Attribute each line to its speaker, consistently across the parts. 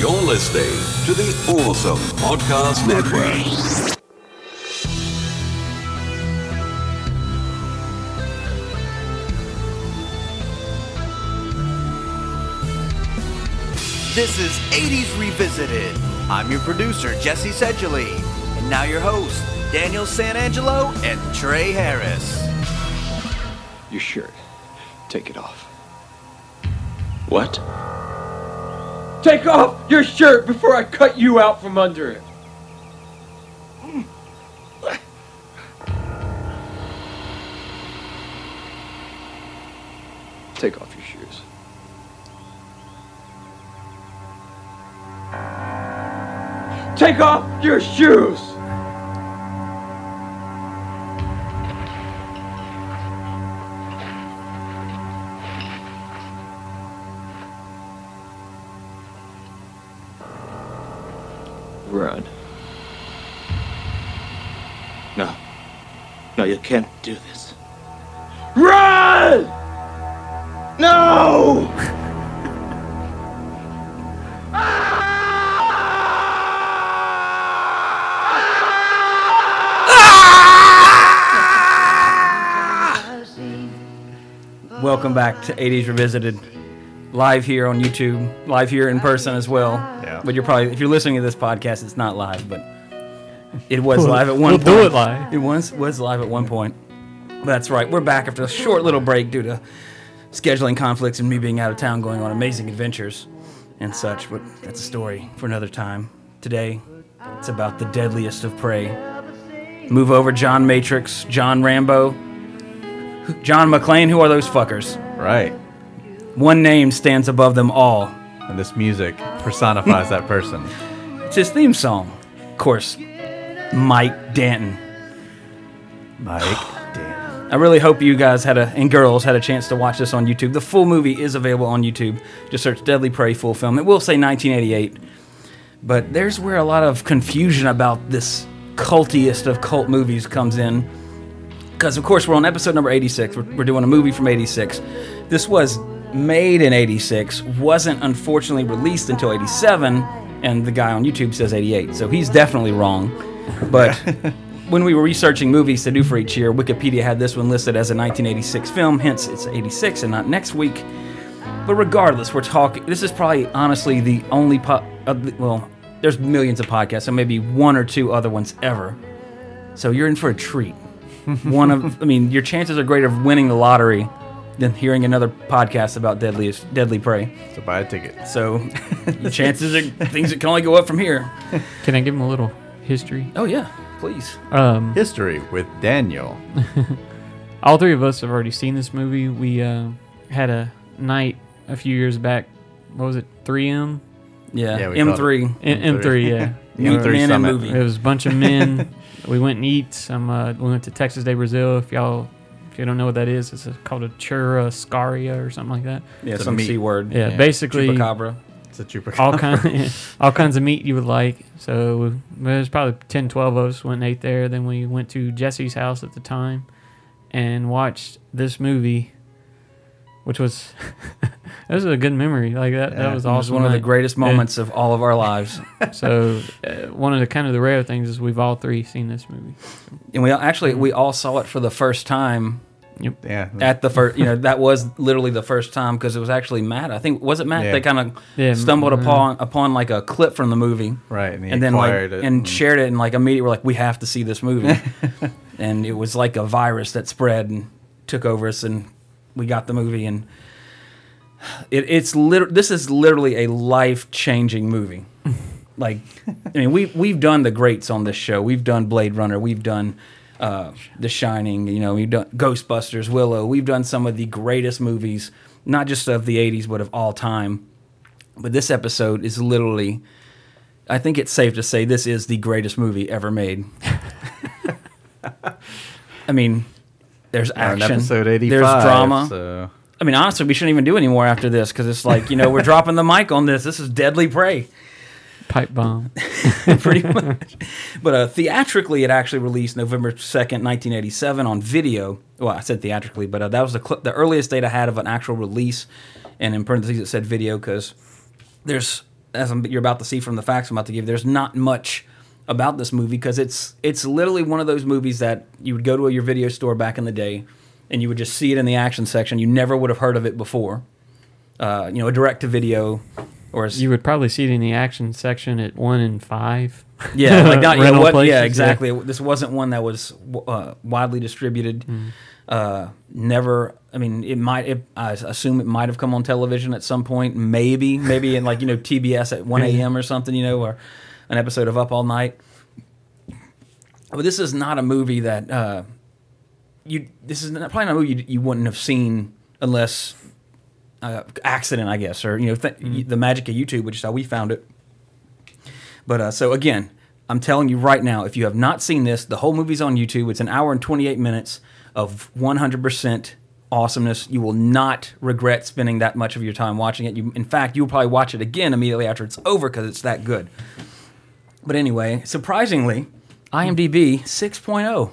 Speaker 1: You're listening to the Awesome Podcast Network.
Speaker 2: This is 80s Revisited. I'm your producer, Jesse Sedgley. And now your host, Daniel Sanangelo and Trey Harris.
Speaker 3: Your shirt. Take it off.
Speaker 4: What?
Speaker 3: Take off your shirt before I cut you out from under it. Take off your shoes. Take off your shoes!
Speaker 4: Can't do this.
Speaker 3: Run! No!
Speaker 5: Welcome back to 80s Revisited, live here on YouTube, live here in person as well.
Speaker 6: Yeah.
Speaker 5: But you're probably, if you're listening to this podcast, it's not live, but it was live at one
Speaker 6: we'll
Speaker 5: point.
Speaker 6: do it live.
Speaker 5: It was was live at one point. That's right. We're back after a short little break due to scheduling conflicts and me being out of town, going on amazing adventures and such. But that's a story for another time. Today, it's about the deadliest of prey. Move over, John Matrix, John Rambo, John McClane. Who are those fuckers?
Speaker 6: Right.
Speaker 5: One name stands above them all.
Speaker 6: And this music personifies that person.
Speaker 5: It's his theme song. Of course, Mike Danton.
Speaker 6: Mike Danton.
Speaker 5: I really hope you guys had a and girls had a chance to watch this on YouTube. The full movie is available on YouTube. Just search Deadly Prey full film. It will say 1988. But there's where a lot of confusion about this cultiest of cult movies comes in. Because, of course, we're on episode number 86. We're, we're doing a movie from 86. This was made in 86, wasn't unfortunately released until 87, and the guy on YouTube says 88. So he's definitely wrong. But when we were researching movies to do for each year, Wikipedia had this one listed as a 1986 film, hence it's 86 and not next week. But regardless, we're talking. This is probably honestly the only po- uh, well, there's millions of podcasts, so maybe one or two other ones ever. So you're in for a treat. one of, I mean, your chances are greater of winning the lottery than hearing another podcast about deadliest deadly prey.
Speaker 6: So buy a ticket.
Speaker 5: So the chances are things that can only go up from here.
Speaker 7: Can I give him a little history?
Speaker 5: Oh yeah, please.
Speaker 7: Um,
Speaker 6: History with Daniel.
Speaker 7: all three of us have already seen this movie. We uh, had a night a few years back. What was it? 3M?
Speaker 5: Yeah,
Speaker 6: Yeah, we called
Speaker 5: M3.
Speaker 7: M- M3, yeah.
Speaker 5: Meet
Speaker 6: M3
Speaker 5: man in
Speaker 6: Summit.
Speaker 5: movie.
Speaker 7: It was a bunch of men. we went and eat. Some. Uh, we went to Texas de Brazil. If y'all, if you don't know what that is, it's a, called a churrascaria or something like that.
Speaker 5: Yeah,
Speaker 6: It's a
Speaker 5: some
Speaker 6: meat.
Speaker 5: c word.
Speaker 7: Yeah, basically
Speaker 5: Chupacabra.
Speaker 6: Chupacabra.
Speaker 7: all kind, all kinds of meat you would like. So there's probably 10, 12 of us went and ate there. Then we went to Jesse's house at the time and watched this movie, which was that was a good memory. Like that,
Speaker 6: Yeah,
Speaker 7: that was
Speaker 5: It was
Speaker 7: awesome.
Speaker 5: one of the greatest moments of all of our lives.
Speaker 7: So uh, one of the kind of the rare things is we've all three seen this movie.
Speaker 5: And we all- actually we all saw it for the first time
Speaker 6: yeah.
Speaker 5: at the first. You know, that was literally the first time because it was actually Matt. I think was it Matt?
Speaker 6: Yeah.
Speaker 5: They kind of
Speaker 7: Yeah,
Speaker 5: stumbled
Speaker 7: mm,
Speaker 5: upon upon like a clip from the movie,
Speaker 6: right. And, he
Speaker 5: and then like
Speaker 6: it
Speaker 5: and shared it, and like immediately we're like, we have to see this movie. and it was like a virus that spread and took over us, and we got the movie, and it, it's lit- This is literally a life changing movie. like, I mean, we we've done the greats on this show. We've done Blade Runner. We've done. Uh, the Shining, you know, we've done Ghostbusters, Willow. We've done some of the greatest movies, not just of the '80s, but of all time. But this episode is literally, I think it's safe to say this is the greatest movie ever made. I mean, there's action,
Speaker 6: episode 85.
Speaker 5: there's drama.
Speaker 6: So
Speaker 5: I mean, honestly, we shouldn't even do any more after this because it's like you know we're dropping the mic on this. This is deadly prey,
Speaker 7: Pipe bomb.
Speaker 5: pretty much. But uh, theatrically, it actually released November second, nineteen eighty-seven, on video. Well, I said theatrically, but uh, that was the cl- the earliest date I had of an actual release, and in parentheses it said video because there's as I'm, you're about to see from the facts I'm about to give, there's not much about this movie because it's it's literally one of those movies that you would go to your video store back in the day, and you would just see it in the action section. You never would have heard of it before. Uh, you know, a direct to video, or
Speaker 7: You would probably see it in the action section at one and five.
Speaker 5: yeah, like not yeah, what,
Speaker 7: places,
Speaker 5: yeah,
Speaker 7: yeah.
Speaker 5: exactly. This wasn't one that was uh, widely distributed. Uh, never. I mean, it might. It, I assume it might have come on television at some point. Maybe, maybe in like you know TBS at one a.m. or something. You know, or an episode of Up All Night. But this is not a movie that uh, you. This is not, probably not a movie you, you wouldn't have seen unless uh, accident, I guess, or you know th- the magic of YouTube, which is how we found it. But uh, so again, I'm telling you right now, if you have not seen this, the whole movie's on YouTube. It's an hour and 28 minutes of 100% awesomeness. You will not regret spending that much of your time watching it. You, in fact, you'll probably watch it again immediately after it's over because it's that good. But anyway, surprisingly, IMDb 6.0.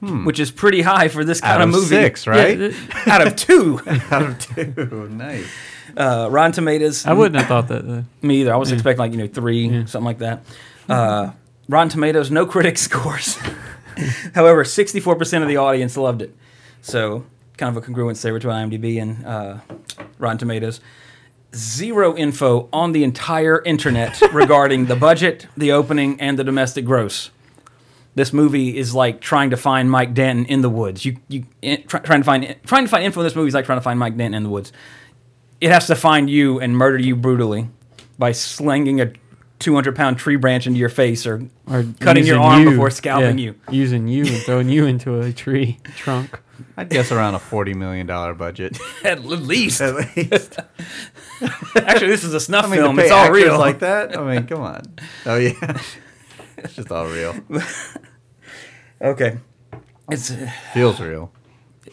Speaker 5: Which is pretty high for this kind
Speaker 6: Out
Speaker 5: of
Speaker 6: of
Speaker 5: movie.
Speaker 6: six, right?
Speaker 7: Yeah,
Speaker 5: Out of two.
Speaker 6: Out of two. Nice.
Speaker 5: Uh, Rotten Tomatoes.
Speaker 7: I wouldn't have thought that. Though.
Speaker 5: Me either. I was expecting like you know three, something like that. Uh, Rotten Tomatoes, no critic scores. However, sixty-four percent of the audience loved it. So kind of a congruence there between IMDb and uh, Rotten Tomatoes. Zero info on the entire internet regarding the budget, the opening, and the domestic gross. This movie is like trying to find Mike Danton in the woods. You you in, try, trying to find trying to find info in this movie is like trying to find Mike Danton in the woods. It has to find you and murder you brutally by slinging a 200 pound tree branch into your face or,
Speaker 7: Or
Speaker 5: cutting your arm
Speaker 7: you-
Speaker 5: before scalping
Speaker 7: yeah,
Speaker 5: you.
Speaker 7: Using you and throwing you into a tree trunk.
Speaker 6: I'd guess around a forty million dollar budget.
Speaker 5: At least.
Speaker 6: At least.
Speaker 5: Actually, this is a snuff
Speaker 6: I mean,
Speaker 5: film.
Speaker 6: to pay
Speaker 5: It's all
Speaker 6: actors
Speaker 5: real.
Speaker 6: like that. I mean, come on. Oh yeah, it's just all real.
Speaker 5: okay. It's. uh,
Speaker 6: Feels real.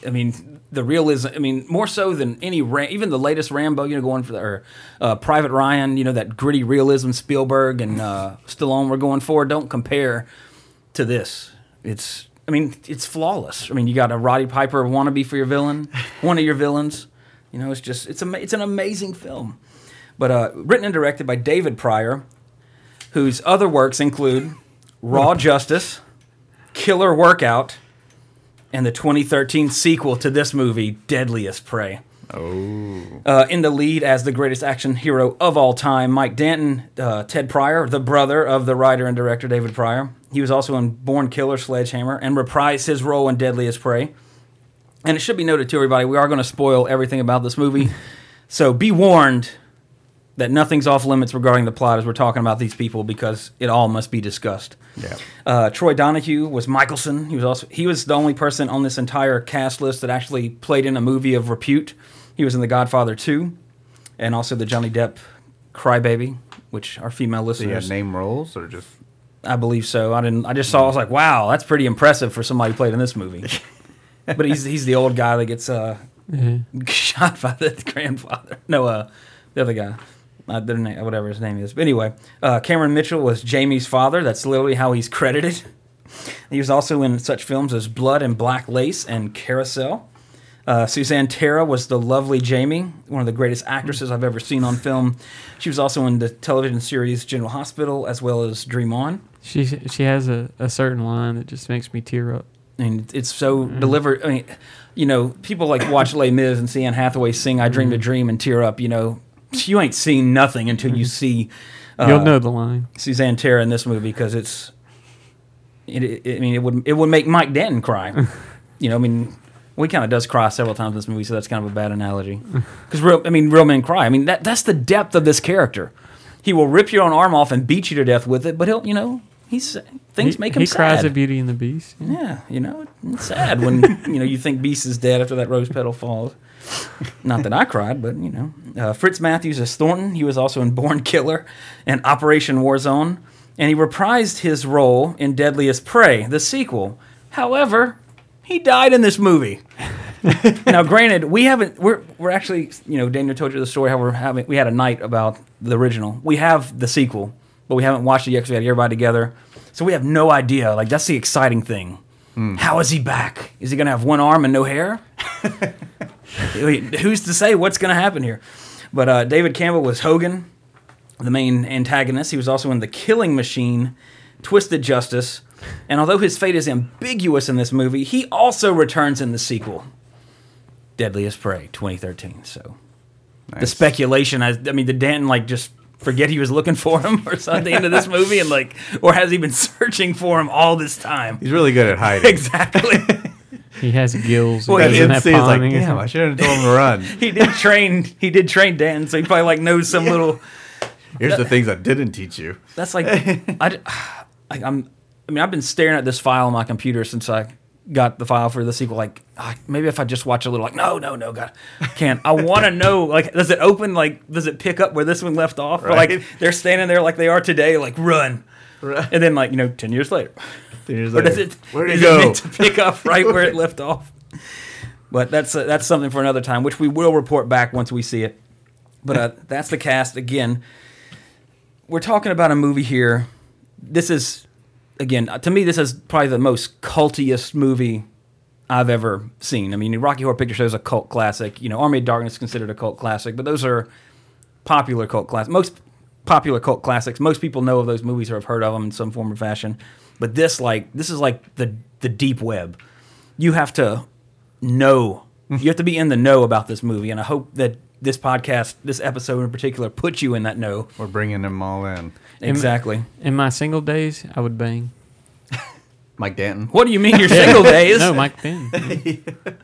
Speaker 5: I mean, the realism. I mean, more so than any, Ram- even the latest Rambo. You know, going for the or, uh, Private Ryan. You know that gritty realism Spielberg and uh, Stallone were going for. Don't compare to this. It's. I mean, it's flawless. I mean, you got a Roddy Piper wannabe for your villain, one of your villains. You know, it's just it's a it's an amazing film. But uh, written and directed by David Pryor, whose other works include Raw Justice, Killer Workout, and the 2013 sequel to this movie, Deadliest Prey.
Speaker 6: Oh,
Speaker 5: Uh, in the lead as the greatest action hero of all time, Mike Danton, uh, Ted Pryor, the brother of the writer and director David Pryor. He was also in Born Killer Sledgehammer and reprised his role in Deadliest Prey. And it should be noted to everybody, we are going to spoil everything about this movie. so be warned that nothing's off limits regarding the plot as we're talking about these people because it all must be discussed.
Speaker 6: yeah.
Speaker 5: Uh, Troy Donahue was Michelson. He was also he was the only person on this entire cast list that actually played in a movie of repute. He was in The Godfather 2, and also the Johnny Depp Crybaby, which our female
Speaker 6: So you had
Speaker 5: listeners,
Speaker 6: name roles or just
Speaker 5: I believe so. I didn't. I just saw. I was like, wow, that's pretty impressive for somebody who played in this movie. but he's he's the old guy that gets uh, shot by the grandfather. No, uh, the other guy. Uh, their name, whatever his name is. But anyway, uh, Cameron Mitchell was Jamie's father. That's literally how he's credited. He was also in such films as Blood and Black Lace and Carousel. Uh, Suzanne Tara was the lovely Jamie, one of the greatest actresses I've ever seen on film. She was also in the television series General Hospital as well as Dream On.
Speaker 7: She she has a, a certain line that just makes me tear up.
Speaker 5: and it's so delivered. I mean, you know, people like watch Les Mis and see Anne Hathaway sing "I Dreamed a Dream" and tear up. You know, you ain't seen nothing until you see uh,
Speaker 7: You'll know the line.
Speaker 5: Suzanne Tara in this movie because it's. It, it, I mean, it would it would make Mike Danton cry. you know, I mean, we kind of does cry several times in this movie, so that's kind of a bad analogy. Because real, I mean, real men cry. I mean, that that's the depth of this character. He will rip your own arm off and beat you to death with it, but he'll, you know, he's things
Speaker 7: he,
Speaker 5: make him
Speaker 7: he
Speaker 5: sad.
Speaker 7: cries at Beauty and the Beast. Yeah.
Speaker 5: Yeah, you know, it's sad when you know you think Beast is dead after that rose petal falls. Not that I cried, but you know, uh, Fritz Matthews as Thornton. He was also in Born Killer and Operation Warzone, and he reprised his role in Deadliest Prey, the sequel. However, he died in this movie. now, granted, we haven't. We're we're actually, you know, Daniel told you the story how we're having. We had a night about the original. We have the sequel, but we haven't watched it yet because we had everybody together. So we have no idea. Like that's the exciting thing. How is he back? Is he gonna have one arm and no hair? Who's to say what's gonna happen here? But uh, David Campbell was Hogan. the main antagonist. He was also in The Killing Machine, Twisted Justice, and although his fate is ambiguous in this movie, he also returns in the sequel, Deadliest Prey, 2013. So the speculation, I, I mean, did Danton like just forget he was looking for him or something at the end of this movie, and like, or has he been searching for him all this time?
Speaker 6: He's really good at hiding.
Speaker 5: Exactly.
Speaker 7: He has gills.
Speaker 5: Well,
Speaker 7: He
Speaker 6: At the
Speaker 7: doesn't have
Speaker 6: he's like,
Speaker 7: pawing.
Speaker 6: damn, I should have told him to run.
Speaker 5: he did train. He did train Dan, so he probably like knows some little.
Speaker 6: Here's the things I didn't teach you.
Speaker 5: That's like I, d- like, I'm. I mean, I've been staring at this file on my computer since I got the file for the sequel. Like, maybe if I just watch a little, like, no, no, no, God, can't. I want to know, like, does it open? Like, does it pick up where this one left off? Or like they're standing there like they are today, like run,
Speaker 6: Right.
Speaker 5: and then like you know, ten years later,
Speaker 6: Here's
Speaker 5: or does it?
Speaker 6: He go?
Speaker 5: it meant to pick up right where it left off? But that's uh, that's something for another time, which we will report back once we see it. But uh, that's the cast again. We're talking about a movie here. This is again uh, to me this is probably the most cultiest movie I've ever seen. I mean, Rocky Horror Picture Show is a cult classic. You know, Army of Darkness is considered a cult classic, but those are popular cult classics. Most popular cult classics. Most people know of those movies or have heard of them in some form or fashion. But this, like, this is like the the deep web. You have to know. You have to be in the know about this movie, and I hope that this podcast, this episode in particular, puts you in that know.
Speaker 6: We're bringing them all in.
Speaker 5: Exactly.
Speaker 7: In my single days, I would bang.
Speaker 6: Mike Danton.
Speaker 5: What do you mean your single days?
Speaker 7: No, Mike Penn.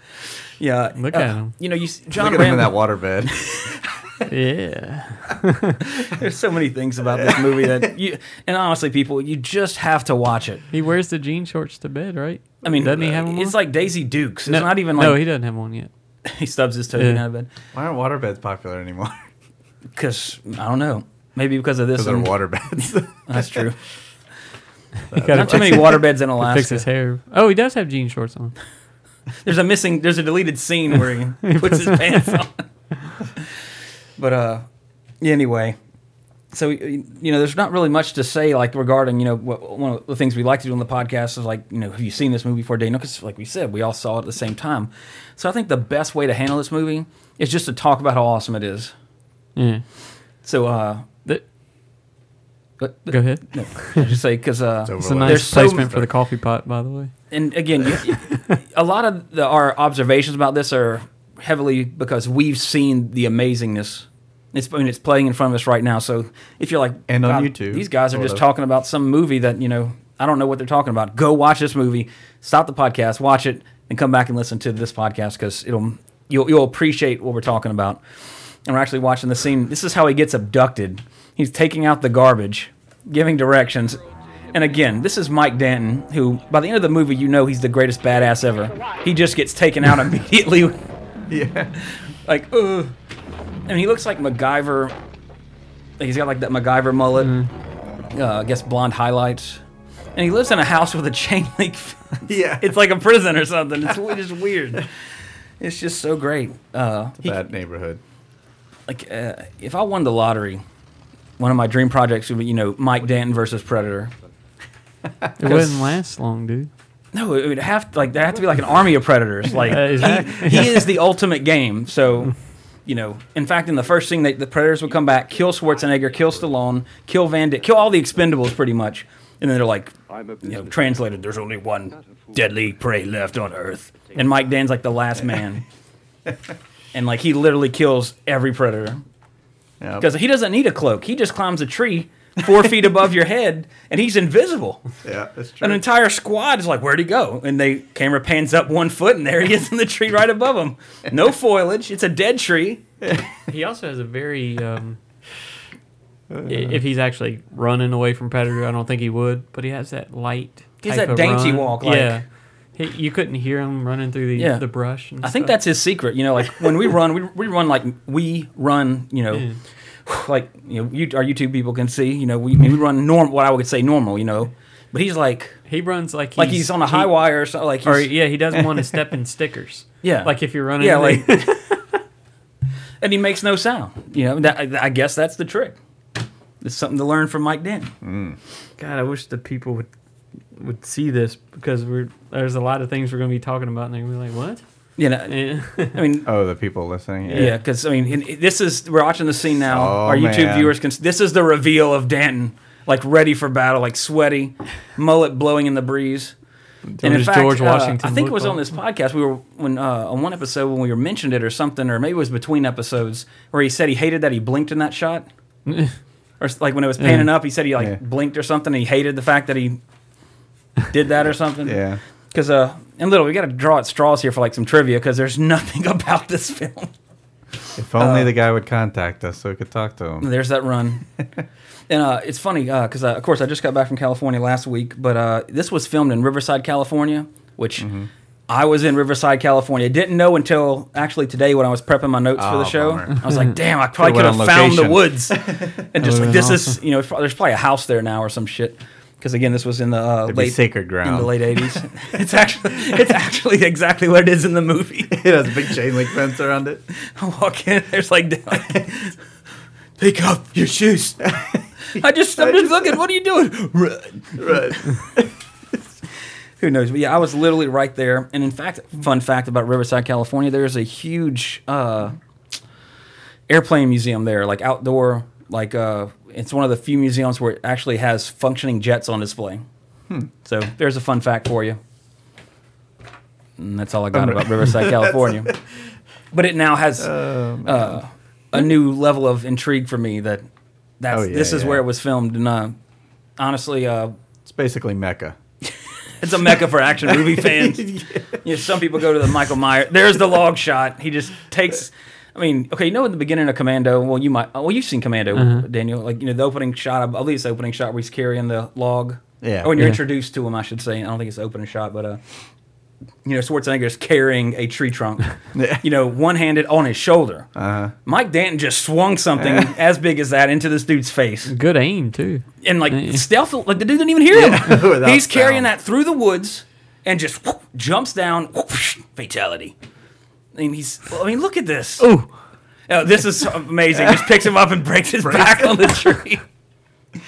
Speaker 5: Yeah.
Speaker 7: Look
Speaker 5: uh,
Speaker 7: at him.
Speaker 5: You know, you s- John
Speaker 6: Look at him in that waterbed.
Speaker 7: Yeah.
Speaker 5: There's so many things about this movie that you and honestly, people, you just have to watch it.
Speaker 7: He wears the jean shorts to bed, right?
Speaker 5: I mean,
Speaker 7: doesn't he have uh,
Speaker 5: one?
Speaker 7: it's
Speaker 5: like Daisy Dukes. It's
Speaker 7: no,
Speaker 5: not even like
Speaker 7: no, he doesn't have one yet.
Speaker 5: he stubs his toe
Speaker 7: Yeah.
Speaker 5: getting out of bed.
Speaker 6: Why aren't waterbeds popular anymore?
Speaker 5: Because I don't know. Maybe because of this.
Speaker 6: Because they're
Speaker 5: and-
Speaker 6: waterbeds.
Speaker 5: That's true.
Speaker 7: He
Speaker 5: Not too many waterbeds in
Speaker 7: to fix his hair. Oh, he does have jean shorts on.
Speaker 5: There's a missing. There's a deleted scene where he puts his pants on. But uh, anyway, so you know, there's not really much to say like regarding you know what, one of the things we like to do on the podcast is like you know have you seen this movie before, Daniel? Because like we said, we all saw it at the same time. So I think the best way to handle this movie is just to talk about how awesome it is.
Speaker 7: Yeah.
Speaker 5: So uh,
Speaker 7: That,
Speaker 5: but,
Speaker 7: go ahead.
Speaker 5: no, I just say because uh,
Speaker 6: So
Speaker 7: It's a
Speaker 6: There's
Speaker 7: nice
Speaker 5: so-
Speaker 7: placement for the coffee pot, by the way.
Speaker 5: and again, you, a lot of the, our observations about this are heavily because we've seen the amazingness. It's I mean it's playing in front of us right now. So if you're like
Speaker 6: And on YouTube,
Speaker 5: these guys are just
Speaker 6: of."
Speaker 5: talking about some movie that you know I don't know what they're talking about. Go watch this movie. Stop the podcast, watch it, and come back and listen to this podcast because it'll you'll you'll appreciate what we're talking about. And we're actually watching the scene. This is how he gets abducted. He's taking out the garbage, giving directions. And again, this is Mike Danton, who by the end of the movie, you know he's the greatest badass ever. He just gets taken out immediately.
Speaker 6: yeah.
Speaker 5: like, uh. And he looks like MacGyver. Like he's got like that MacGyver mullet. Uh, I guess blonde highlights. And he lives in a house with a chain link. fence.
Speaker 6: Yeah.
Speaker 5: It's like a prison or something. It's we- just weird. It's just so great. Uh, he-
Speaker 6: Bad neighborhood.
Speaker 5: like uh, if I won the lottery, one of my dream projects would be you know Mike Danton versus Predator.
Speaker 7: It wouldn't last long, dude.
Speaker 5: No, it would have to, like there have to be like an army of predators. Like
Speaker 7: Uh, exactly.
Speaker 5: he, he is the ultimate game. So, you know, in fact, in the first scene, they, the predators would come back, kill Schwarzenegger, kill Stallone, kill Van Dick, kill all the Expendables, pretty much. And then they're like, you know, translated. There's only one deadly prey left on Earth, and Mike Dan's like the last man. And like he literally kills every predator because he doesn't need a cloak. He just climbs a tree four feet above your head, and he's invisible.
Speaker 6: yeah, that's true.
Speaker 5: An entire squad is like, where'd he go? And they camera pans up one foot, and there he is in the tree right above him. No foliage. It's a dead tree.
Speaker 7: He also has a very. Um, i- if he's actually running away from predator, I don't think he would. But he has that light.
Speaker 5: He has that
Speaker 7: of
Speaker 5: dainty
Speaker 7: run.
Speaker 5: walk, like-
Speaker 7: yeah, he, you couldn't hear him running through the
Speaker 5: Yeah.
Speaker 7: the brush. And
Speaker 5: I think that's his secret. You know, like when we run, we, we run like we run. You know, like you know, you, our YouTube people can see. You know, we we run norm. What I would say normal. You know, but he's like
Speaker 7: he runs like he's,
Speaker 5: like he's on a
Speaker 7: he-
Speaker 5: high wire or something. Like he's,
Speaker 7: Or yeah, he doesn't want to step in stickers.
Speaker 5: yeah,
Speaker 7: Like if you're running.
Speaker 5: yeah, like. and he makes no sound. You know, that I guess that's the trick. It's something to learn from Mike Danton. Mm.
Speaker 7: God, I wish the people would would see this because we're there's a lot of things we're going to be talking about, and they're going to be like, "What?"
Speaker 5: You know,
Speaker 7: Yeah.
Speaker 5: I mean,
Speaker 6: Oh, the people listening.
Speaker 5: yeah, because I mean, this is we're watching the scene now.
Speaker 6: Oh,
Speaker 5: Our YouTube
Speaker 6: man.
Speaker 5: viewers can. This is the reveal of Danton, like ready for battle, like sweaty, mullet blowing in the breeze. And in fact,
Speaker 7: George
Speaker 5: uh, I think it was on this podcast. We were when uh, on one episode when we were mentioned it or something, or maybe it was between episodes where he said he hated that he blinked in that shot, or like when it was panning up, he said he like
Speaker 6: Yeah.
Speaker 5: blinked or something. And he hated the fact that he did that or something.
Speaker 6: Yeah.
Speaker 5: Because uh, and little, we got to draw at straws here for like some trivia because there's nothing about this film.
Speaker 6: If only
Speaker 5: Uh,
Speaker 6: the guy would contact us so we could talk to him.
Speaker 5: There's that run. and uh, it's funny because, uh, of course, I just got back from California last week, but uh, this was filmed in Riverside, California, which
Speaker 6: Mm-hmm.
Speaker 5: I was in Riverside, California. Didn't know until actually today when I was prepping my notes for the
Speaker 6: Oh,
Speaker 5: show.
Speaker 6: bummer.
Speaker 5: I was like, damn, I probably could have found the woods. and just like, this is, you know, there's probably a house there now or some shit. Because again, this was in the uh, late
Speaker 6: sacred ground in
Speaker 5: the late '80s. it's actually it's actually exactly what it is in the movie.
Speaker 6: it has a big chain link fence around it.
Speaker 5: I walk in, there's like, pick up your shoes. I just, I'm just looking. What are you doing? Run.
Speaker 6: run.
Speaker 5: Who knows? But yeah, I was literally right there. And in fact, fun fact about Riverside, California, there's a huge uh, airplane museum there, like outdoor. Like uh, it's one of the few museums where it actually has functioning jets on display. So there's a fun fact for you. And that's all I got about Riverside, California. But it now has uh, a new level of intrigue for me that that's
Speaker 6: Oh, yeah,
Speaker 5: this is
Speaker 6: yeah.
Speaker 5: where it was filmed. And uh, honestly, uh,
Speaker 6: It's basically Mecca.
Speaker 5: it's a mecca for action movie fans. You know, some people go to the Michael Myers. There's the log shot. He just takes. I mean, okay, you know, in the beginning of Commando, well, you might, well, you've seen Commando, Daniel. Like, you know, the opening shot, I believe it's the opening shot where he's carrying the log.
Speaker 6: Yeah.
Speaker 5: Or when you're
Speaker 7: Yeah.
Speaker 5: introduced to him, I should say. I don't think it's the opening shot, but uh, you know, Schwarzenegger's carrying a tree trunk.
Speaker 6: Yeah.
Speaker 5: You know, one handed on his shoulder.
Speaker 6: Uh-huh.
Speaker 5: Mike Danton just swung something as big as that into this dude's face
Speaker 7: Good aim too.
Speaker 5: and like
Speaker 7: Yeah.
Speaker 5: stealth, like the dude didn't even hear him.
Speaker 6: Without
Speaker 5: He's carrying
Speaker 6: sound.
Speaker 5: that through the woods and just whoop, jumps down, whoop, fatality. And he's, I mean, look at this.
Speaker 7: Ooh.
Speaker 5: Oh, this is amazing. Just picks him up and breaks his back on the tree.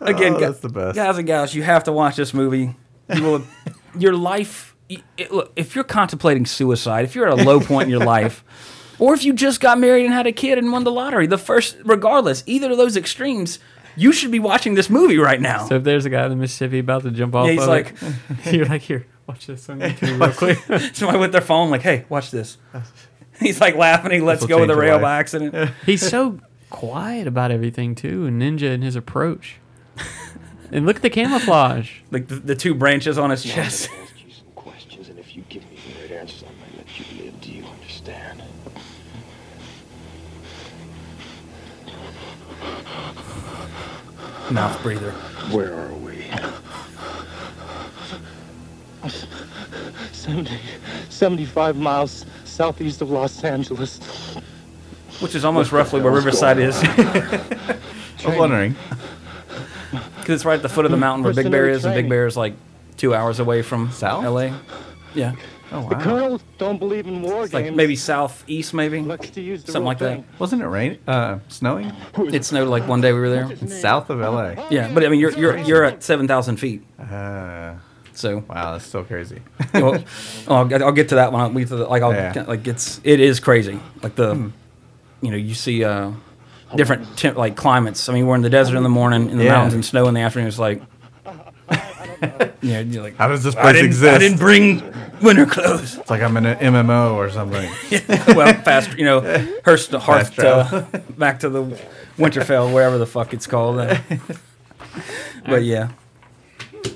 Speaker 5: Again,
Speaker 6: Oh, that's the best.
Speaker 5: guys and gals, you have to watch this movie. You will, your life. It, look, if you're contemplating suicide, if you're at a low point in your life, or if you just got married and had a kid and won the lottery, the first, regardless, either of those extremes, you should be watching this movie right now.
Speaker 7: So if there's a guy in the Mississippi about to jump off,
Speaker 5: Yeah, he's
Speaker 7: of
Speaker 5: like-
Speaker 7: it, you're like, here, watch this on YouTube real quick.
Speaker 5: Somebody with their phone, like, hey, watch this. He's like laughing. He lets
Speaker 6: will
Speaker 5: go of the
Speaker 6: change your
Speaker 5: rail
Speaker 6: life.
Speaker 5: by accident.
Speaker 7: He's so quiet about everything too, and ninja in his approach. and look at the camouflage.
Speaker 5: Like the, the two branches on his chest.
Speaker 8: ask you some questions, and if you give me the right answers, I might let you live. Do you understand?
Speaker 5: Mouth breather.
Speaker 8: Where are we?
Speaker 9: 70, 75 miles southeast of Los Angeles.
Speaker 5: Which is almost roughly where Riverside is.
Speaker 6: I was wondering.
Speaker 5: Because it's right at the foot of the mountain where Big Bear is, and Big Bear is like two hours away from
Speaker 6: South?
Speaker 5: LA. Yeah.
Speaker 6: Oh,
Speaker 9: The colonels don't believe in war
Speaker 5: It's like maybe southeast, maybe.
Speaker 9: To use
Speaker 5: Something
Speaker 9: real
Speaker 5: like that.
Speaker 6: Wasn't it rain? Uh, snowing?
Speaker 5: It snowed like one day we were there.
Speaker 6: It's south of LA.
Speaker 5: Yeah, but I mean, you're you're you're at seven thousand feet,
Speaker 6: Uh,
Speaker 5: so
Speaker 6: wow, that's so crazy.
Speaker 5: well, I'll, get- I'll get to that when I we to the, like I'll
Speaker 6: Yeah.
Speaker 5: like it's it is crazy. Like the, you know, you see uh, different temp, like climates. I mean, we're in the desert in the morning, in the
Speaker 6: Yeah.
Speaker 5: mountains, and snow in the afternoon. It's like, yeah, you're like,
Speaker 6: How does this
Speaker 5: I
Speaker 6: place
Speaker 5: didn't,
Speaker 6: exist?
Speaker 5: I didn't bring winter clothes.
Speaker 6: It's like I'm in an MMO or something.
Speaker 5: well, fast, you know, Hearst, Hearth,
Speaker 6: Fast
Speaker 5: uh, back to the Winterfell, wherever the fuck it's called. uh. but yeah,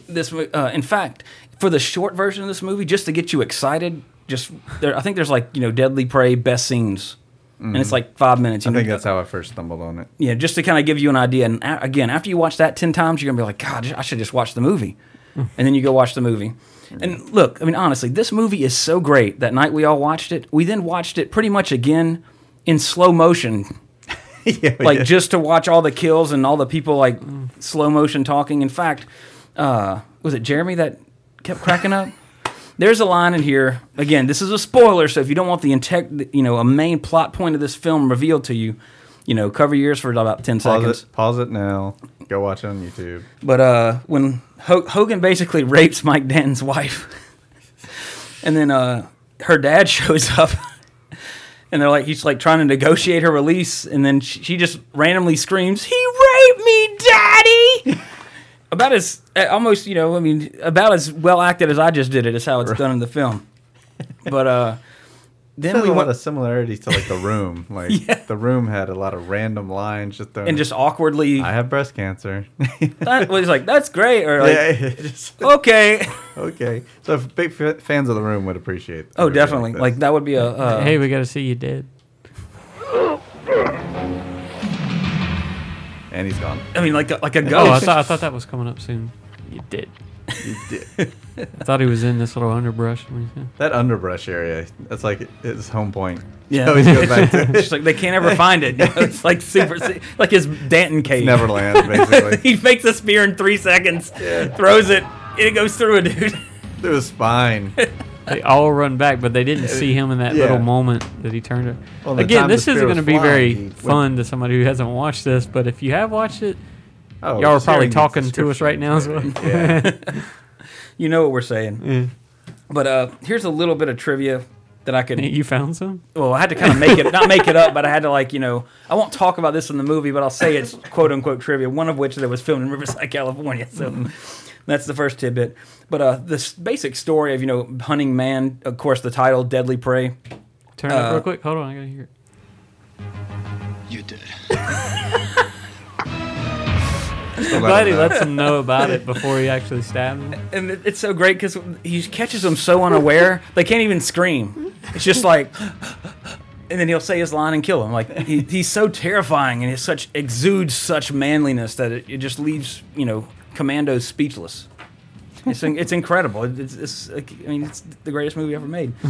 Speaker 5: this, uh, in fact, for the short version of this movie, just to get you excited, just there, I think there's like you know, Deadly Prey best scenes, and it's like five minutes.
Speaker 6: I
Speaker 5: know,
Speaker 6: think that's how I first stumbled on it.
Speaker 5: yeah, just to kind of give you an idea. And a- again, after you watch that 10 times, you're to be like, God, I should just watch the movie. and then you go watch the movie. And look, I mean, honestly, this movie is so great. That night we all watched it, we then watched it pretty much again in slow motion,
Speaker 6: yeah,
Speaker 5: like
Speaker 6: did.
Speaker 5: just to watch all the kills and all the people like slow motion talking. In fact, uh, was it Jeremy that kept cracking up? There's a line in here. Again, this is a spoiler, so if you don't want the integ- you know, a main plot point of this film revealed to you, you know, cover yours for about 10
Speaker 6: pause
Speaker 5: seconds.
Speaker 6: it. Pause it now. Go watch it on YouTube.
Speaker 5: But uh, when Ho- Hogan basically rapes Mike Danton's wife, and then uh, her dad shows up. And they're like, he's like trying to negotiate her release, and then she, she just randomly screams, "He raped me, daddy!" About as uh, almost, you know, I mean, about as well acted as I just did it is how it's done in the film. But uh, then
Speaker 6: There's
Speaker 5: we
Speaker 6: a lot of similarities to like the room. Like
Speaker 5: Yeah.
Speaker 6: the room had a lot of random lines just thrown.
Speaker 5: and just awkwardly.
Speaker 6: I have breast cancer.
Speaker 5: that was like, "That's great," or like,
Speaker 6: yeah, just-
Speaker 5: "Okay."
Speaker 6: okay. So if big f- fans of the room would appreciate.
Speaker 5: Oh, definitely.
Speaker 6: this.
Speaker 5: Like that would be a. Uh,
Speaker 7: hey, we got to see you dead.
Speaker 6: And he's gone.
Speaker 5: I mean, like a, like a
Speaker 7: Oh, I thought I thought that was coming up soon. You did.
Speaker 6: He did.
Speaker 7: I thought he was in this little underbrush. when he said-
Speaker 6: that underbrush area. That's like his home point.
Speaker 5: Yeah.
Speaker 6: He always goes back to
Speaker 5: It's like they can't ever find it. You know, it's like super, like his Danton cave.
Speaker 6: Neverland, basically.
Speaker 5: he makes a spear in three seconds, yeah. throws it, and it goes through a dude.
Speaker 6: Through his spine.
Speaker 7: They all run back, but they didn't see him in that
Speaker 6: Yeah.
Speaker 7: little moment that he turned it.
Speaker 6: Well,
Speaker 7: Again, this isn't going to be
Speaker 6: flying,
Speaker 7: very
Speaker 6: he went-
Speaker 7: fun to somebody who hasn't watched this, but if you have watched it,
Speaker 6: Oh,
Speaker 7: y'all are probably talking to us right now as well.
Speaker 6: description.
Speaker 5: You know what we're saying. But uh, here's a little bit of trivia that I could.
Speaker 7: you found some?
Speaker 5: Well, I had to kind of make it, not make it up, but I had to like, you know, I won't talk about this in the movie, but I'll say it's quote unquote trivia. One of which that was filmed in Riverside, California. So that's the first tidbit. But uh, this basic story of you know hunting man, of course, the title "Deadly Prey."
Speaker 7: Turn it up
Speaker 5: Uh,
Speaker 7: real quick. Hold on, I gotta hear it.
Speaker 8: You did.
Speaker 7: I'm glad he lets him know about it before he actually stabs him.
Speaker 5: and it's so great because he catches them so unaware they can't even scream. It's just like, and then he'll say his line and kill him. Like he, he's so terrifying and he such exudes such manliness that it, it just leaves you know commandos speechless. It's it's incredible. It's, it's I mean it's the greatest movie ever made.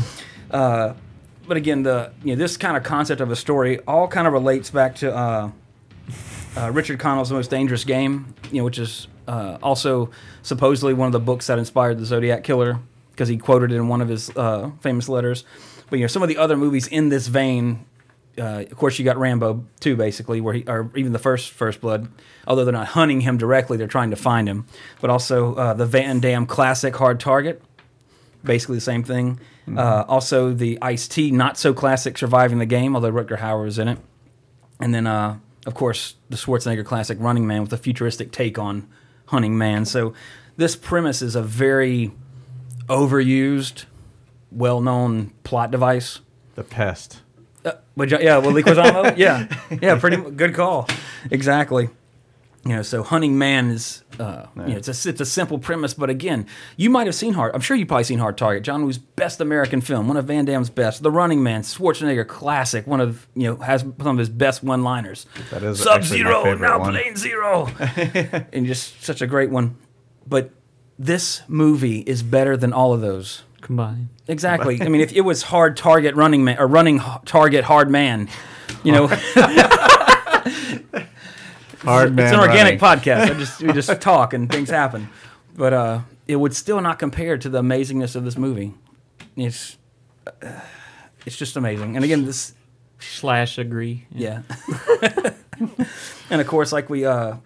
Speaker 5: Uh, but again, the you know this kind of concept of a story all kind of relates back to. Uh, uh, Richard Connell's *The Most Dangerous Game, you know, which is uh, also supposedly one of the books that inspired the Zodiac Killer, because he quoted it in one of his uh, famous letters. But you know, some of the other movies in this vein, uh, of course, you got Rambo too, basically, where he, or even the first First Blood. Although they're not hunting him directly, they're trying to find him. But also uh, the Van Damme classic Hard Target, basically the same thing. Uh, also the Ice T, not so classic Surviving the Game, although Rutger Hauer was in it. And then, uh, of course, the Schwarzenegger classic Running Man with a futuristic take on Hunting Man. So this premise is a very overused, well-known plot device.
Speaker 6: The pest.
Speaker 5: Uh, but yeah, yeah, well, Leguizamo, yeah, yeah, pretty good call. Exactly. You know, so Hunting Man is, uh, you know, it's a it's a simple premise, but again, you might have seen Hard. I'm sure you've probably seen Hard Target, John Woo's best American film, one of Van Damme's best. The Running Man, Schwarzenegger classic, one of you know has some of his best one-liners.
Speaker 6: That is
Speaker 5: Sub
Speaker 6: actually my
Speaker 5: Zero, now
Speaker 6: one.
Speaker 5: Plain Zero, and just such a great one. But this movie is better than all of those.
Speaker 7: Combined.
Speaker 5: Exactly. I mean, if it was hard target running man or running h- target hard man, you know,
Speaker 6: Hard man.
Speaker 5: it's an organic
Speaker 6: running.
Speaker 5: podcast. I just we just talk and things happen, but uh, it would still not compare to the amazingness of this movie. It's uh, it's just amazing. And again, this
Speaker 7: Slash agree.
Speaker 5: yeah, and of course, like we uh.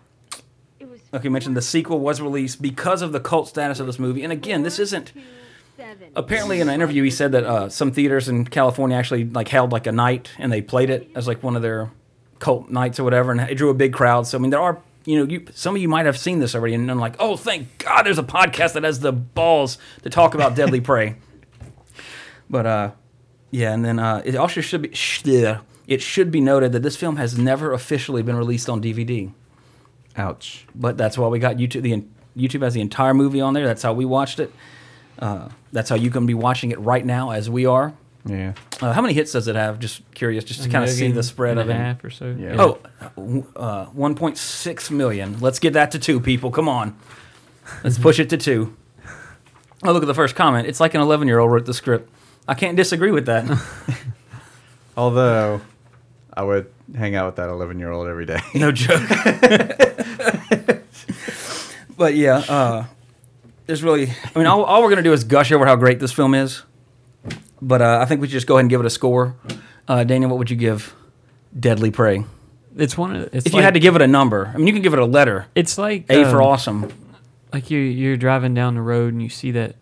Speaker 5: Like you mentioned, the sequel was released because of the cult status of this movie. And again, this isn't apparently in an interview he said that uh, some theaters in California actually like held like a night and they played it as like one of their cult nights or whatever, and it drew a big crowd. So I mean, there are you know you some of you might have seen this already, and I'm like, oh, thank God, there's a podcast that has the balls to talk about Deadly Prey. But uh, yeah, and then uh, it also should be sh- it should be noted that this film has never officially been released on DVD.
Speaker 6: Ouch.
Speaker 5: But that's why we got YouTube. The YouTube has the entire movie on there. That's how we watched it. Uh, that's how you can be watching it right now as we are.
Speaker 6: Yeah.
Speaker 5: Uh, how many hits does it have? Just curious, just to kind of see the spread
Speaker 7: and
Speaker 5: of
Speaker 7: a
Speaker 5: it.
Speaker 7: half or so.
Speaker 6: Yeah.
Speaker 5: Oh, uh, 1.6 million. Let's get that to two, people. Come on. Let's push it to two. Oh, look at the first comment. It's like an 11 year old wrote the script. I can't disagree with that.
Speaker 6: Although, I would hang out with that 11 year old every day.
Speaker 5: no joke. but yeah, uh, there's really, I mean, all, all we're going to do is gush over how great this film is. But uh, I think we should just go ahead and give it a score. Uh, Daniel, what would you give Deadly Prey?
Speaker 7: It's one of. It's
Speaker 5: If
Speaker 7: like,
Speaker 5: you had to give it a number, I mean, you can give it a letter.
Speaker 7: it's like
Speaker 5: A for
Speaker 7: um,
Speaker 5: awesome.
Speaker 7: Like you, you're driving down the road and you see that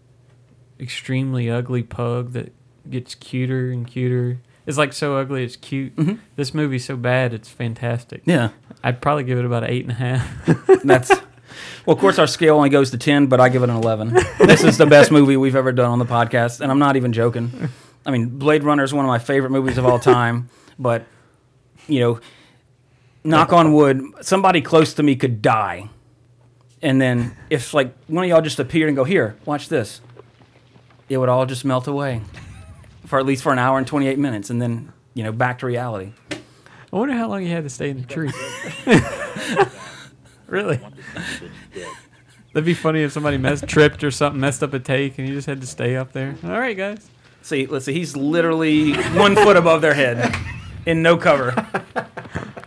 Speaker 7: extremely ugly pug that gets cuter and cuter. It's like so ugly, it's cute. This movie's so bad, it's fantastic.
Speaker 5: Mm-hmm. Yeah.
Speaker 7: I'd probably give it about an eight and a half.
Speaker 5: That's well, of course, our scale only goes to ten, but I give it an eleven. this is the best movie we've ever done on the podcast, and I'm not even joking. I mean, Blade Runner is one of my favorite movies of all time, but you know, knock on wood, somebody close to me could die, and then if like one of y'all just appeared and go here, watch this, it would all just melt away for at least for an hour and 28 minutes, and then you know back to reality.
Speaker 7: I wonder how long you had to stay in the tree. really? That'd be funny if somebody messed, tripped or something, messed up a take, and you just had to stay up there. All right, guys.
Speaker 5: See, let's see, he's literally one foot above their head in no cover.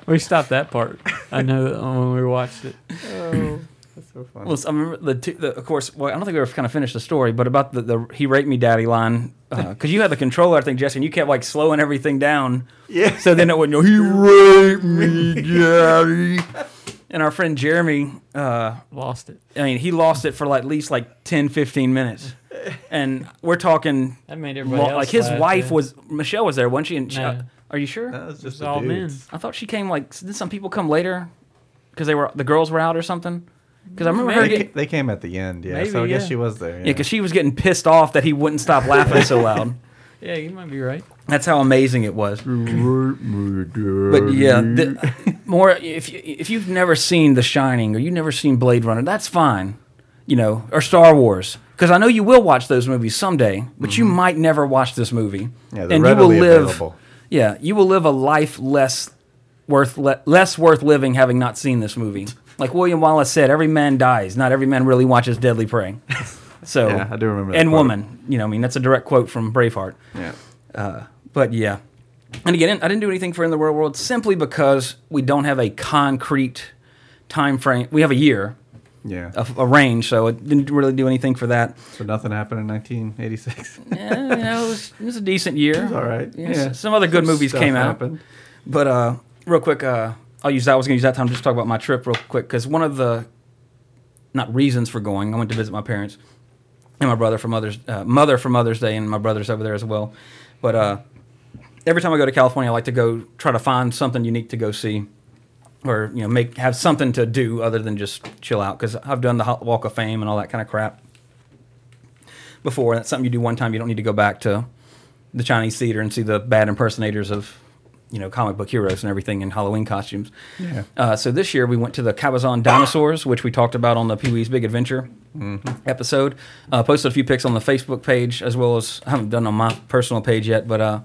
Speaker 7: We stopped that part. I know that when we watched it.
Speaker 6: Oh, that's so funny.
Speaker 5: Well, I remember the, two, the of course. Well, I don't think we ever kind of finished the story, but about the, the he raped me, daddy line uh, because you had the controller, I think, Jesse, and you kept like slowing everything down.
Speaker 6: Yeah.
Speaker 5: So then it wouldn't go. He raped me, daddy. And our friend Jeremy, uh,
Speaker 7: Lost it.
Speaker 5: I mean, he lost it for like at least like 10, 15 minutes. And we're talking
Speaker 7: That made everybody
Speaker 5: lo-
Speaker 7: else
Speaker 5: like his
Speaker 7: laugh,
Speaker 5: wife
Speaker 7: yeah.
Speaker 5: was Michelle was there, wasn't she? And she-
Speaker 7: No.
Speaker 5: are you sure?
Speaker 6: That was just
Speaker 7: It's
Speaker 6: the
Speaker 7: all men.
Speaker 5: I thought she came like did some people come later because they were the girls were out or something. Because I remember her
Speaker 6: They,
Speaker 5: getting
Speaker 6: ca- they came at the end, yeah.
Speaker 7: Maybe,
Speaker 6: so I guess
Speaker 7: yeah.
Speaker 6: she was there.
Speaker 5: yeah, because she was getting pissed off that he wouldn't stop laughing so loud.
Speaker 7: Yeah, you might be right.
Speaker 5: That's how amazing it was. But yeah, the, more if you, if you've never seen The Shining or you've never seen Blade Runner, that's fine, you know, or Star Wars, because I know you will watch those movies someday, but you might never watch this movie,
Speaker 6: Mm-hmm. Yeah, they're
Speaker 5: and you will live.
Speaker 6: available.
Speaker 5: Yeah, you will live a life less worth le- less worth living having not seen this movie. Like William Wallace said, every man dies. Not every man really watches Deadly Prey. So
Speaker 6: Yeah, I do remember that
Speaker 5: And
Speaker 6: quote.
Speaker 5: woman, you know, I mean that's a direct quote from Braveheart.
Speaker 6: Yeah.
Speaker 5: But yeah. And again, I didn't do anything for In the Real World simply because we don't have a concrete time frame. We have a year,
Speaker 6: Yeah.
Speaker 5: a, a range, so it didn't really do anything for that.
Speaker 6: So nothing happened in 1986.
Speaker 5: Yeah, you know, it was, it was a decent year.
Speaker 6: all right.
Speaker 5: Yeah, some other good movies
Speaker 6: Stuff
Speaker 5: came out.
Speaker 6: happened.
Speaker 5: But uh, real quick, uh, I'll use that. I was going to use that time to just talk about my trip real quick because one of the not reasons for going, I went to visit my parents and my brother for Mother's uh, mother for Mother's Day, and my brother's over there as well. But uh, every time I go to California, I like to go try to find something unique to go see, or you know, make have something to do other than just chill out. Because I've done the Walk of Fame and all that kind of crap before. That's something you do one time. You don't need to go back to the Chinese theater and see the bad impersonators of, you know, comic book heroes and everything in Halloween costumes.
Speaker 6: Yeah.
Speaker 5: Uh, so this year we went to the Cabazon Dinosaurs, which we talked about on the Pee Wee's Big Adventure episode. Uh, posted a few pics on the Facebook page as well as I haven't done on my personal page yet, but uh,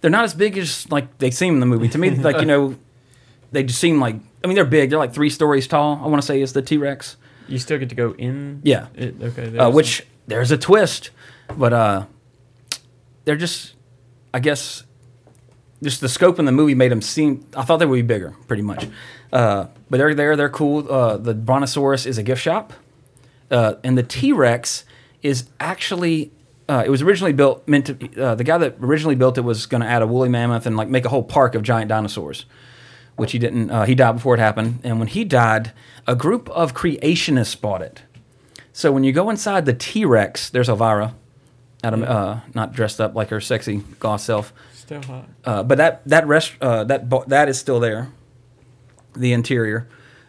Speaker 5: they're not as big as like they seem in the movie. To me, like you know, they just seem like I mean they're big. They're like three stories tall. I want to say is the T Rex.
Speaker 7: You still get to go in.
Speaker 5: Yeah.
Speaker 7: It, okay.
Speaker 5: uh,
Speaker 7: there's
Speaker 5: which there's a twist, but uh, they're just, I guess, just the scope in the movie made them seem. I thought they would be bigger, pretty much. Uh, but they're there. They're cool. Uh, the Brontosaurus is a gift shop, uh, and the T Rex is actually. Uh, it was originally built meant to. Uh, the guy that originally built it was going to add a woolly mammoth and like make a whole park of giant dinosaurs, which he didn't. Uh, he died before it happened, and when he died, a group of creationists bought it. So when you go inside the T Rex, there's Elvira, Adam, uh, not dressed up like her sexy goth self,
Speaker 7: still hot.
Speaker 5: uh, but that that rest uh, that bo- that is still there, the interior,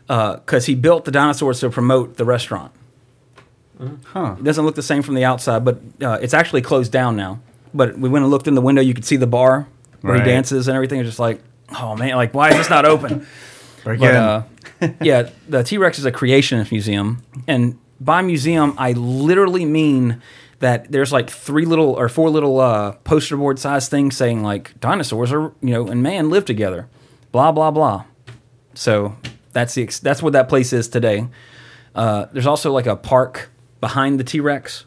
Speaker 5: because he built the dinosaurs to promote the restaurant.
Speaker 6: Huh.
Speaker 5: It doesn't look the same from the outside, but uh, it's actually closed down now. But we went and looked in the window. You could see the bar where
Speaker 6: Right.
Speaker 5: he dances and everything. It's just like, oh man, like why is this not open?
Speaker 6: Break
Speaker 5: But uh, yeah, the T Rex is a creationist museum, and by museum I literally mean that there's like three little or four little uh, poster board size things saying like dinosaurs are you know and man live together, blah blah blah. So that's the ex- that's what that place is today. Uh, there's also like a park behind the T Rex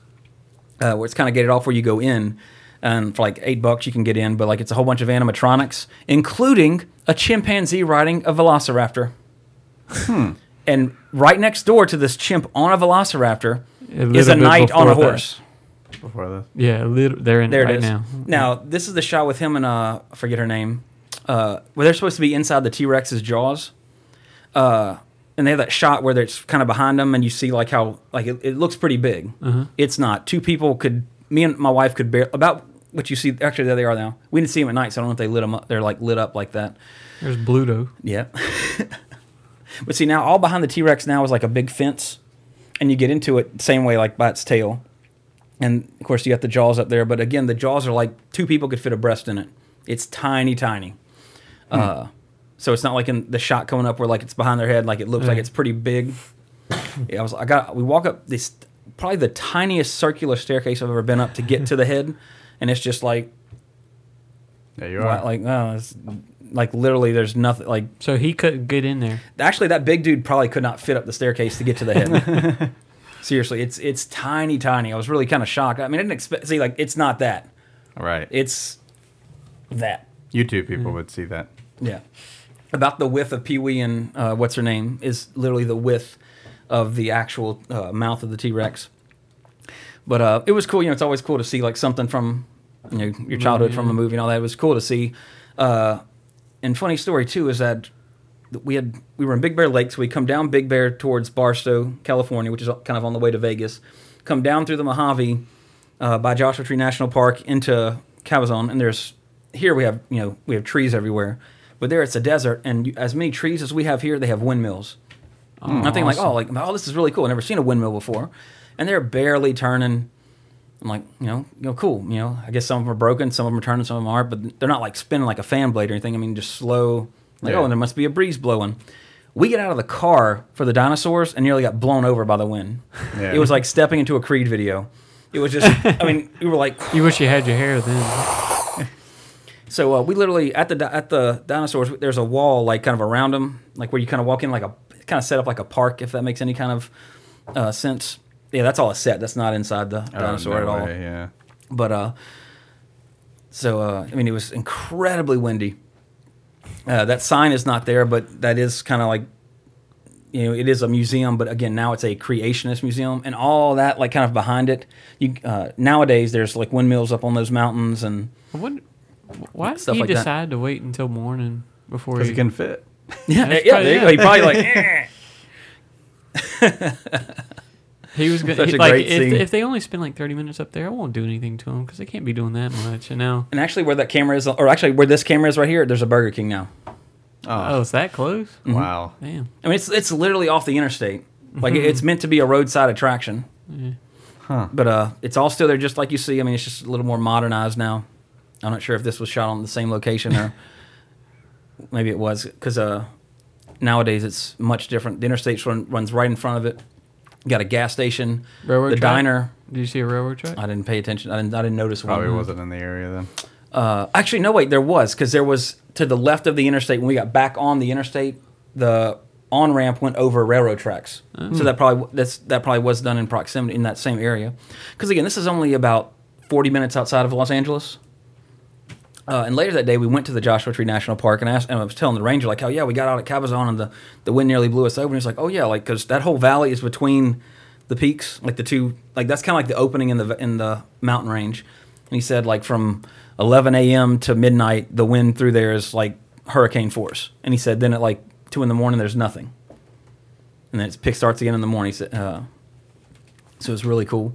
Speaker 5: uh, where it's kind of gated off where you go in. And for like eight bucks, you can get in, but like it's a whole bunch of animatronics, including a chimpanzee riding a velociraptor. Hmm. And right next door to this chimp on a velociraptor
Speaker 7: A
Speaker 5: is a knight on a
Speaker 7: horse. that.
Speaker 5: Horse.
Speaker 6: Before this.
Speaker 7: Yeah, a little, they're in
Speaker 5: There
Speaker 7: right
Speaker 5: it is.
Speaker 7: now.
Speaker 5: Now, this is the shot with him and uh, I forget her name. Uh, where they're supposed to be inside the T Rex's jaws. Uh, and they have that shot where it's kind of behind them, and you see like how like it, it looks pretty big.
Speaker 7: Uh-huh.
Speaker 5: It's not. Two people could. Me and my wife could bear about what you see actually there they are now. We didn't see them at night, so I don't know if they lit them up. They're like lit up like that.
Speaker 7: There's Bluto.
Speaker 5: Yeah. but see now all behind the T Rex now is like a big fence, and you get into it same way like by its tail, and of course you got the jaws up there. But again, the jaws are like two people could fit abreast in it. It's tiny, tiny. Uh, so it's not like in the shot coming up where like it's behind their head, like it looks like it's pretty big. Yeah, I was I got we walk up this probably the tiniest circular staircase I've ever been up to get to the head, and it's just like
Speaker 6: There you are.
Speaker 5: like oh, it's, like literally, there's nothing. Like
Speaker 7: So he couldn't get in there.
Speaker 5: actually, that big dude probably could not fit up the staircase to get to the head. Seriously, it's it's tiny, tiny. I was really kind of shocked. I mean, I didn't expect. See, like it's not that.
Speaker 6: right.
Speaker 5: It's that.
Speaker 6: YouTube people would see that.
Speaker 5: Yeah. About the width of Pee Wee and uh, what's her name is literally the width of the actual uh, mouth of the T Rex. But uh, it was cool. You know, it's always cool to see like something from you know your childhood from a movie and all that. It was cool to see. Uh, and funny story too is that we had we were in Big Bear Lake, so we come down Big Bear towards Barstow, California, which is kind of on the way to Vegas. Come down through the Mojave uh, by Joshua Tree National Park into Cabazon, and there's here we have you know we have trees everywhere, but there it's a desert, and you- as many trees as we have here, they have windmills. And I'm thinking like, oh, like oh, this is really cool. I've never seen a windmill before, and they're barely turning. I'm like, you know, you know, cool. You know, I guess some of them are broken, some of them are turning, some of them aren't, but they're not like spinning like a fan blade or anything. I mean, just slow. Like,
Speaker 6: Yeah.
Speaker 5: oh, there must be a breeze blowing. We get out of the car for the dinosaurs and nearly got blown over by the wind.
Speaker 6: Yeah.
Speaker 5: It was like stepping into a Creed video. It was just, I mean, we were like,
Speaker 7: You wish you had your hair then.
Speaker 5: so uh, we literally at the at the dinosaurs. There's a wall like kind of around them, like where you kind of walk in like a kind of set up like a park, if that makes any kind of uh, sense. Yeah, that's all a set. That's not inside the
Speaker 6: Oh,
Speaker 5: dinosaur
Speaker 6: no
Speaker 5: at all.
Speaker 6: way, Yeah.
Speaker 5: But uh, so uh, I mean, it was incredibly windy. Uh, that sign is not there, but that is kind of like you know, it is a museum, but again, now it's a creationist museum, and all that like kind of behind it. You uh, nowadays there's like windmills up on those mountains, and
Speaker 7: I wonder, why did
Speaker 5: Stuff
Speaker 7: he
Speaker 5: like that.
Speaker 7: decide to wait until morning before he?
Speaker 6: he can fit.
Speaker 5: yeah, yeah,
Speaker 7: probably-
Speaker 5: there you go. He probably like. "Eh."
Speaker 7: He was gonna
Speaker 5: Such a
Speaker 7: like
Speaker 5: great
Speaker 7: if,
Speaker 5: scene.
Speaker 7: if they only spend like thirty minutes up there, I won't do anything to them because they can't be doing that much. You know.
Speaker 5: And actually, where that camera is, or actually where this camera is right here, there's a Burger King now.
Speaker 7: Oh, it's that close?
Speaker 5: Mm-hmm.
Speaker 6: Wow.
Speaker 7: Damn.
Speaker 5: I mean, it's it's literally off the interstate. Like it's meant to be a roadside attraction. Huh. But uh, it's all still there, just like you see. I mean, it's just a little more modernized now. I'm not sure if this was shot on the same location or maybe it was because uh, nowadays it's much different. The interstate run, runs right in front of it. You got a gas station,
Speaker 7: Railroad
Speaker 5: the
Speaker 7: track?
Speaker 5: diner.
Speaker 7: Did you see a railroad track?
Speaker 5: I didn't pay attention. I didn't. I didn't notice one.
Speaker 6: Probably wasn't in the area then.
Speaker 5: Uh, actually, no, wait, there was because there was to the left of the interstate when we got back on the interstate, the on ramp went over railroad tracks. So that probably that's that probably was done in proximity in that same area. Because again, this is only about forty minutes outside of Los Angeles. Uh, and later that day, we went to the Joshua Tree National Park, and, I asked, and I was telling the ranger like, "Oh yeah, we got out at Cabazon, and the, the wind nearly blew us over." And he's like, "Oh yeah, like because that whole valley is between the peaks, like the two, like that's kind of like the opening in the in the mountain range." And he said like from 11 a.m. to midnight, the wind through there is like hurricane force. And he said then at like two in the morning, there's nothing, and then it starts again in the morning. He said, uh, so it's really cool.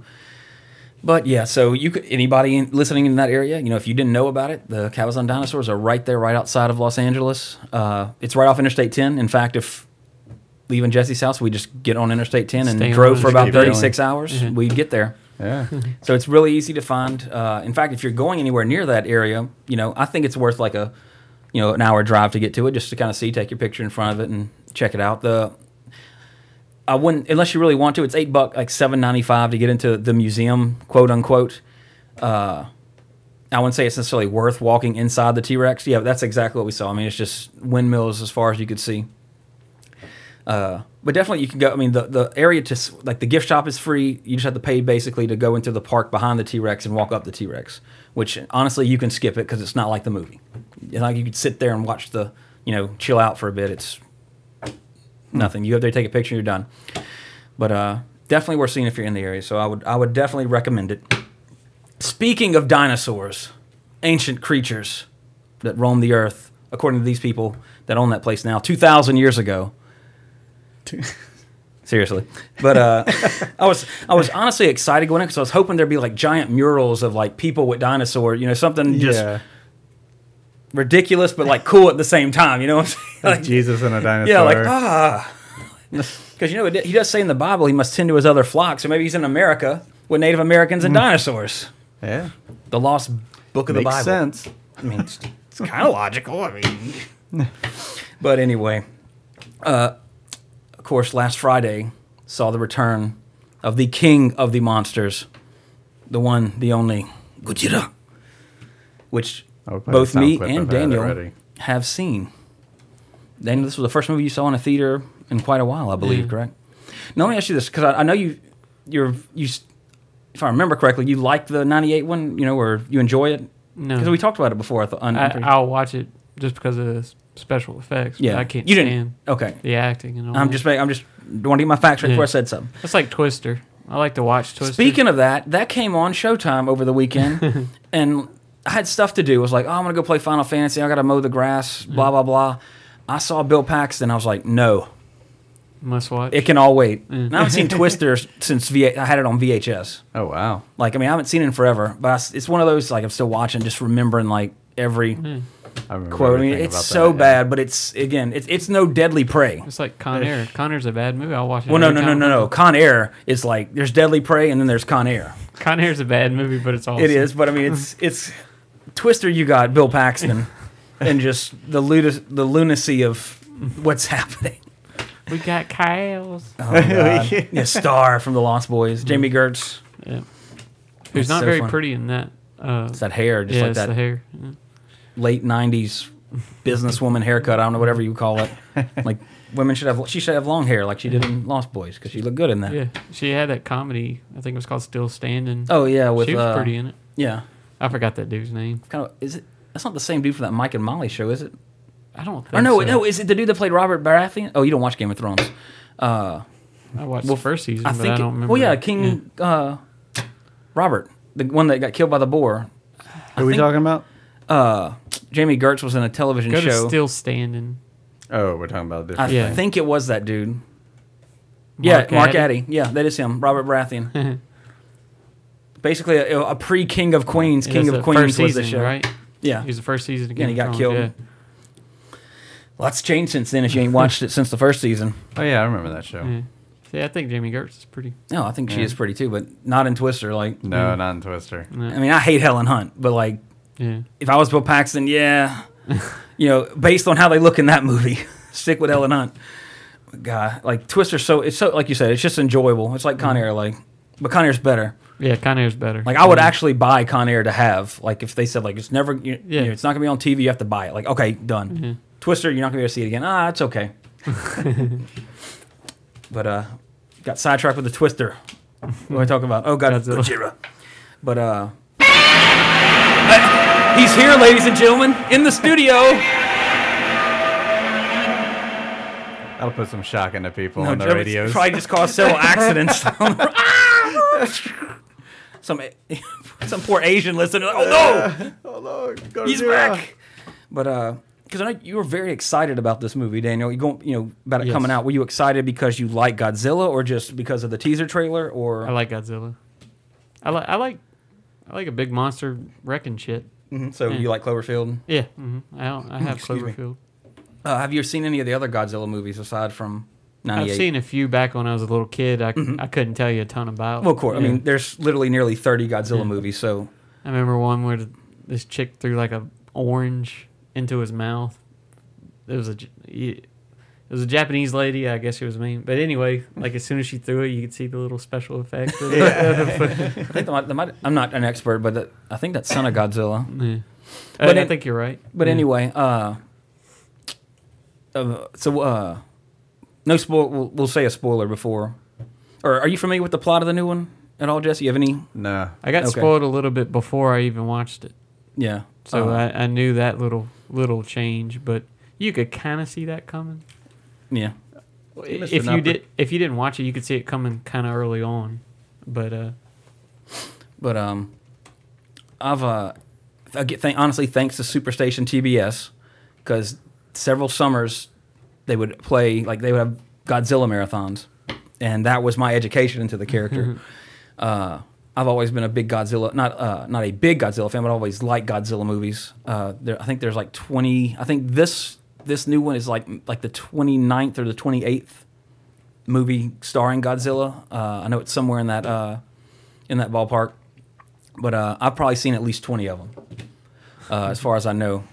Speaker 5: But yeah, so you could anybody in, listening in that area, you know, if you didn't know about it, the Cabazon dinosaurs are right there, right outside of Los Angeles. Uh, it's right off Interstate 10. In fact, if leaving Jesse's house, we just get on Interstate 10 and
Speaker 7: Stay on
Speaker 5: drove for about
Speaker 6: keep going.
Speaker 5: 36 hours, we'd get there.
Speaker 6: Yeah.
Speaker 5: So it's really easy to find. Uh, in fact, if you're going anywhere near that area, you know, I think it's worth like a, you know, an hour drive to get to it, just to kind of see, take your picture in front of it, and check it out. The I wouldn't unless you really want to. It's eight buck, like seven ninety five to get into the museum, quote unquote. Uh, I wouldn't say it's necessarily worth walking inside the T Rex. Yeah, that's exactly what we saw. I mean, it's just windmills as far as you could see. Uh, but definitely you can go. I mean, the, the area to like the gift shop is free. You just have to pay basically to go into the park behind the T Rex and walk up the T Rex. Which honestly, you can skip it because it's not like the movie. Know, you could sit there and watch the, you know, chill out for a bit. It's nothing. You go there, take a picture, you're done. But uh, definitely worth seeing if you're in the area. So I would I would definitely recommend it. Speaking of dinosaurs, ancient creatures that roamed the earth, according to these people that own that place now, two thousand years ago. Seriously, but uh, I was I was honestly excited going in because I was hoping there'd be like giant murals of like people with dinosaurs, you know, something just
Speaker 6: yeah.
Speaker 5: ridiculous but like cool at the same time. You know what I'm saying?
Speaker 6: Like Jesus and a dinosaur.
Speaker 5: yeah, like ah, because you know it- he does say in the Bible he must tend to his other flock. So maybe he's in America with Native Americans and dinosaurs.
Speaker 6: yeah.
Speaker 5: The lost book of the
Speaker 6: Makes
Speaker 5: Bible.
Speaker 6: sense.
Speaker 5: I mean, it's, it's kind of logical. I mean, but anyway, uh, of course, last Friday saw the return of the king of the monsters, the one, the only Gojira, which both me and Daniel
Speaker 6: already.
Speaker 5: have seen. Daniel, this was the first movie you saw in a theater in quite a while, I believe.
Speaker 7: Yeah.
Speaker 5: Correct? Now let me ask you this, because I, I know you, you're you. If I remember correctly, you like the '98 one, you know, or you enjoy it.
Speaker 7: No.
Speaker 5: Because we talked about it before. I thought. on-
Speaker 7: I, I'll watch it just because of the special effects.
Speaker 5: yeah,
Speaker 7: I can't
Speaker 5: you
Speaker 7: stand
Speaker 5: didn't. Okay,
Speaker 7: the acting and all.
Speaker 5: I'm
Speaker 7: that.
Speaker 5: just. I'm just. Want to get my facts right
Speaker 7: Yeah.
Speaker 5: before I said something.
Speaker 7: It's like Twister. I like to watch Twister.
Speaker 5: Speaking of that, that came on Showtime over the weekend, and I had stuff to do. I was like, oh, I'm gonna go play Final Fantasy. I gotta mow the grass. Blah blah blah. I saw Bill Paxton. I was like, no,
Speaker 7: must watch.
Speaker 5: it can all wait. And I haven't seen Twister since v- I had it on VHS.
Speaker 6: Oh wow.
Speaker 5: Like, I mean, I haven't seen it in forever, but I s it's one of those like I'm still watching, just remembering like every hmm.
Speaker 6: I remember
Speaker 5: quote. I mean, it's so
Speaker 6: that,
Speaker 5: bad, but it's again, it's it's no Deadly Prey.
Speaker 7: It's like Con Air. Con Air's a bad movie. I'll watch it.
Speaker 5: Well, no, no, no, no, no. Con Air is like there's Deadly Prey and then there's Con Air.
Speaker 7: Con Air's a bad movie, but it's awesome.
Speaker 5: It is, but I mean, it's it's Twister. You got Bill Paxton, and just the lunac- the lunacy of what's happening.
Speaker 7: We got Kyle's.
Speaker 5: Oh, God. yeah, Star from the Lost Boys, Jami Gertz.
Speaker 7: Yeah. Who's
Speaker 5: It's
Speaker 7: not
Speaker 5: so
Speaker 7: very
Speaker 5: funny.
Speaker 7: pretty in that. Uh,
Speaker 5: It's that hair, just
Speaker 7: yeah,
Speaker 5: like
Speaker 7: it's
Speaker 5: that
Speaker 7: the hair. Yeah.
Speaker 5: late '90s businesswoman haircut. I don't know whatever you call it. Like women should have, she should have long hair like she did in Lost Boys because she looked good in that.
Speaker 7: Yeah, she had that comedy. I think it was called Still Standing.
Speaker 5: Oh yeah, with
Speaker 7: she was
Speaker 5: uh,
Speaker 7: pretty in it.
Speaker 5: Yeah,
Speaker 7: I forgot that dude's name.
Speaker 5: kind of. Is it? That's not the same dude from that Mike and Molly show, is it?
Speaker 7: I don't think.
Speaker 5: Or no,
Speaker 7: so.
Speaker 5: no, is it the dude that played Robert Baratheon? Oh, you don't watch Game of Thrones. Uh,
Speaker 7: I watched
Speaker 5: well,
Speaker 7: the first season,
Speaker 5: I
Speaker 7: but
Speaker 5: think.
Speaker 7: I don't remember.
Speaker 5: well, yeah,
Speaker 7: it.
Speaker 5: King Uh, Robert, the one that got killed by the boar.
Speaker 6: Who are we
Speaker 5: think-
Speaker 6: talking about?
Speaker 5: Uh, Jami Gertz was in a television
Speaker 7: Go to
Speaker 5: show.
Speaker 7: Still Standing.
Speaker 6: Oh, we're talking about a
Speaker 5: I
Speaker 6: different.
Speaker 7: Yeah.
Speaker 5: think it was that dude. yeah,
Speaker 7: Mark
Speaker 5: Mark
Speaker 7: Addy.
Speaker 5: Addy. Yeah, that is him. Robert Baratheon. Basically, a, a pre King of Queens, King of Queens
Speaker 7: first
Speaker 5: was the
Speaker 7: season,
Speaker 5: show.
Speaker 7: right?
Speaker 5: Yeah,
Speaker 7: He was the first season. Of
Speaker 5: Yeah, and he got
Speaker 7: of
Speaker 5: killed.
Speaker 7: Thrones,
Speaker 5: lots changed since then. If you ain't watched it since the first season,
Speaker 6: Oh yeah, I remember that show.
Speaker 7: Yeah. yeah. See, I think Jami Gertz is pretty.
Speaker 5: no, I think she is pretty too, but not in Twister. Like,
Speaker 6: No, not in Twister.
Speaker 7: Yeah.
Speaker 5: I mean, I hate Helen Hunt, but like,
Speaker 7: yeah.
Speaker 5: if I was Bill Paxton, yeah, you know, based on how they look in that movie, stick with Ellen Hunt. God, like Twister's so it's so like you said, it's just enjoyable. It's like
Speaker 7: Mm-hmm.
Speaker 5: Con Air, like, but Con Air's better.
Speaker 7: Yeah, Con Air's better.
Speaker 5: Like I would
Speaker 7: Yeah.
Speaker 5: actually buy Con Air to have. Like if they said like it's never, you,
Speaker 7: Yeah.
Speaker 5: you know, it's not gonna be on TV, you have to buy it. Like okay, done. Twister, you're not gonna be able to see it again. Ah, it's okay. but uh, got sidetracked with the Twister. What am I talking about? Oh God,
Speaker 7: Godzilla.
Speaker 5: Gojira. But uh, he's here, ladies and gentlemen, in the studio.
Speaker 6: That'll put some shock into people
Speaker 5: No,
Speaker 6: on the
Speaker 5: Joe,
Speaker 6: radios.
Speaker 5: Probably just caused several accidents. some some poor Asian listener. Oh no!
Speaker 6: oh no,
Speaker 5: He's back. But uh, because I know you were very excited about this movie, Daniel. You going, you know, about it
Speaker 7: Yes.
Speaker 5: coming out. Were you excited because you like Godzilla, or just because of the teaser trailer, or
Speaker 7: I like Godzilla. I like. I like. I like a big monster wrecking shit.
Speaker 5: Mhm, so
Speaker 7: Yeah.
Speaker 5: you like Cloverfield?
Speaker 7: Yeah. hmm I don't, I have
Speaker 5: Excuse me.
Speaker 7: Cloverfield.
Speaker 5: Uh, have you seen any of the other Godzilla movies aside from '98?
Speaker 7: I've seen a few back when I was a little kid. I, I couldn't tell you a ton about.
Speaker 5: Well, of course. I mean, there's literally nearly 30 Godzilla movies. So
Speaker 7: I remember one where this chick threw like a orange into his mouth. It was a it was a Japanese lady. I guess she was mean, but anyway, like as soon as she threw it, you could see the little special effects. it.
Speaker 5: I think that might, might, I'm not an expert, but that, I think that's Son of Godzilla.
Speaker 7: Yeah.
Speaker 5: But
Speaker 7: I, I think you're right.
Speaker 5: But
Speaker 7: Yeah.
Speaker 5: anyway, uh, uh, so uh, no spoil. We'll, we'll say a spoiler before. Or are you familiar with the plot of the new one at all, Jesse? You have any?
Speaker 6: No.
Speaker 7: I got
Speaker 5: Okay.
Speaker 7: spoiled a little bit before I even watched it,
Speaker 5: Yeah.
Speaker 7: so
Speaker 5: Uh,
Speaker 7: I, I knew that little little change. But you could kind of see that coming.
Speaker 5: yeah.
Speaker 6: missed
Speaker 7: If
Speaker 6: an
Speaker 7: you
Speaker 6: oppor-
Speaker 7: did, if you didn't watch it, you could see it coming kind of early on. But uh,
Speaker 5: But um, I've uh, I get th- honestly thanks to Superstation TBS because several summers they would play like they would have Godzilla marathons, and that was my education into the character. uh, I've always been a big Godzilla, not uh, not a big Godzilla fan, but I always liked Godzilla movies. Uh, there, I think there's like 20. I think this this new one is like like the 29th or the 28th movie starring Godzilla. Uh, I know it's somewhere in that uh, in that ballpark, but uh, I've probably seen at least 20 of them, uh, as far as I know.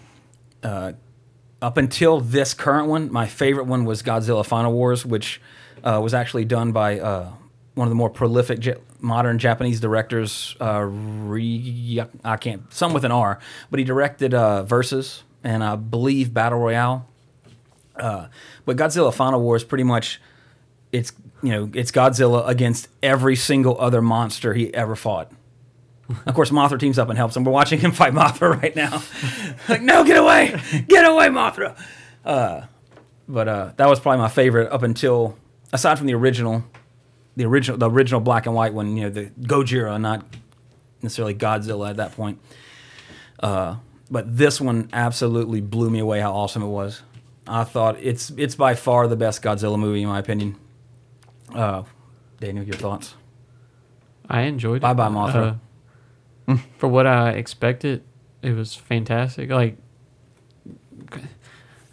Speaker 5: Up until this current one, my favorite one was Godzilla Final Wars, which uh, was actually done by uh, one of the more prolific modern Japanese directors. Uh, Ri- I can't, some with an R, but he directed uh, Versus and I believe Battle Royale. Uh, but Godzilla Final Wars pretty much it's you know it's Godzilla against every single other monster he ever fought. Of course, Mothra teams up and helps him. We're watching him fight Mothra right now. like, no, get away, get away, Mothra. Uh, but uh, that was probably my favorite up until, aside from the original, the original, the original black and white one. You know, the Gojira, not necessarily Godzilla at that point. Uh, but this one absolutely blew me away. How awesome it was! I thought it's it's by far the best Godzilla movie in my opinion. Uh, Daniel, your thoughts?
Speaker 7: I enjoyed it.
Speaker 5: Bye bye, Mothra.
Speaker 7: For what I expected, it was fantastic. Like,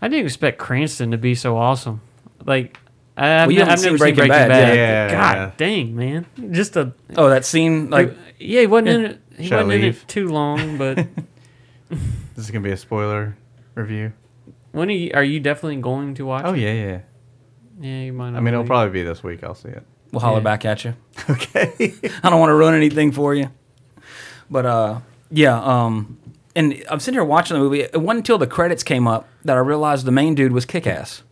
Speaker 7: I didn't expect Cranston to be so awesome. Like, I, I've,
Speaker 5: Well, you
Speaker 7: ne-
Speaker 5: haven't
Speaker 7: I've
Speaker 5: seen
Speaker 7: never
Speaker 5: Breaking
Speaker 7: seen Breaking
Speaker 5: Bad,
Speaker 7: Bad.
Speaker 6: yeah.
Speaker 7: God
Speaker 6: Yeah.
Speaker 7: dang, man! Just a
Speaker 5: Oh, that scene, like
Speaker 7: yeah, he wasn't in it. He wasn't in it too long, but
Speaker 6: This is gonna be a spoiler review.
Speaker 7: when are you, are you definitely going to watch?
Speaker 6: Oh
Speaker 7: it?
Speaker 6: yeah, yeah.
Speaker 7: yeah. You might.
Speaker 6: I mean, it'll probably be this week. I'll see it.
Speaker 5: we'll holler
Speaker 7: Yeah.
Speaker 5: back at you.
Speaker 6: Okay.
Speaker 5: I don't want to ruin anything for you. But uh, yeah, um, and I'm sitting here watching the movie. It wasn't until the credits came up that I realized the main dude was Kick Ass.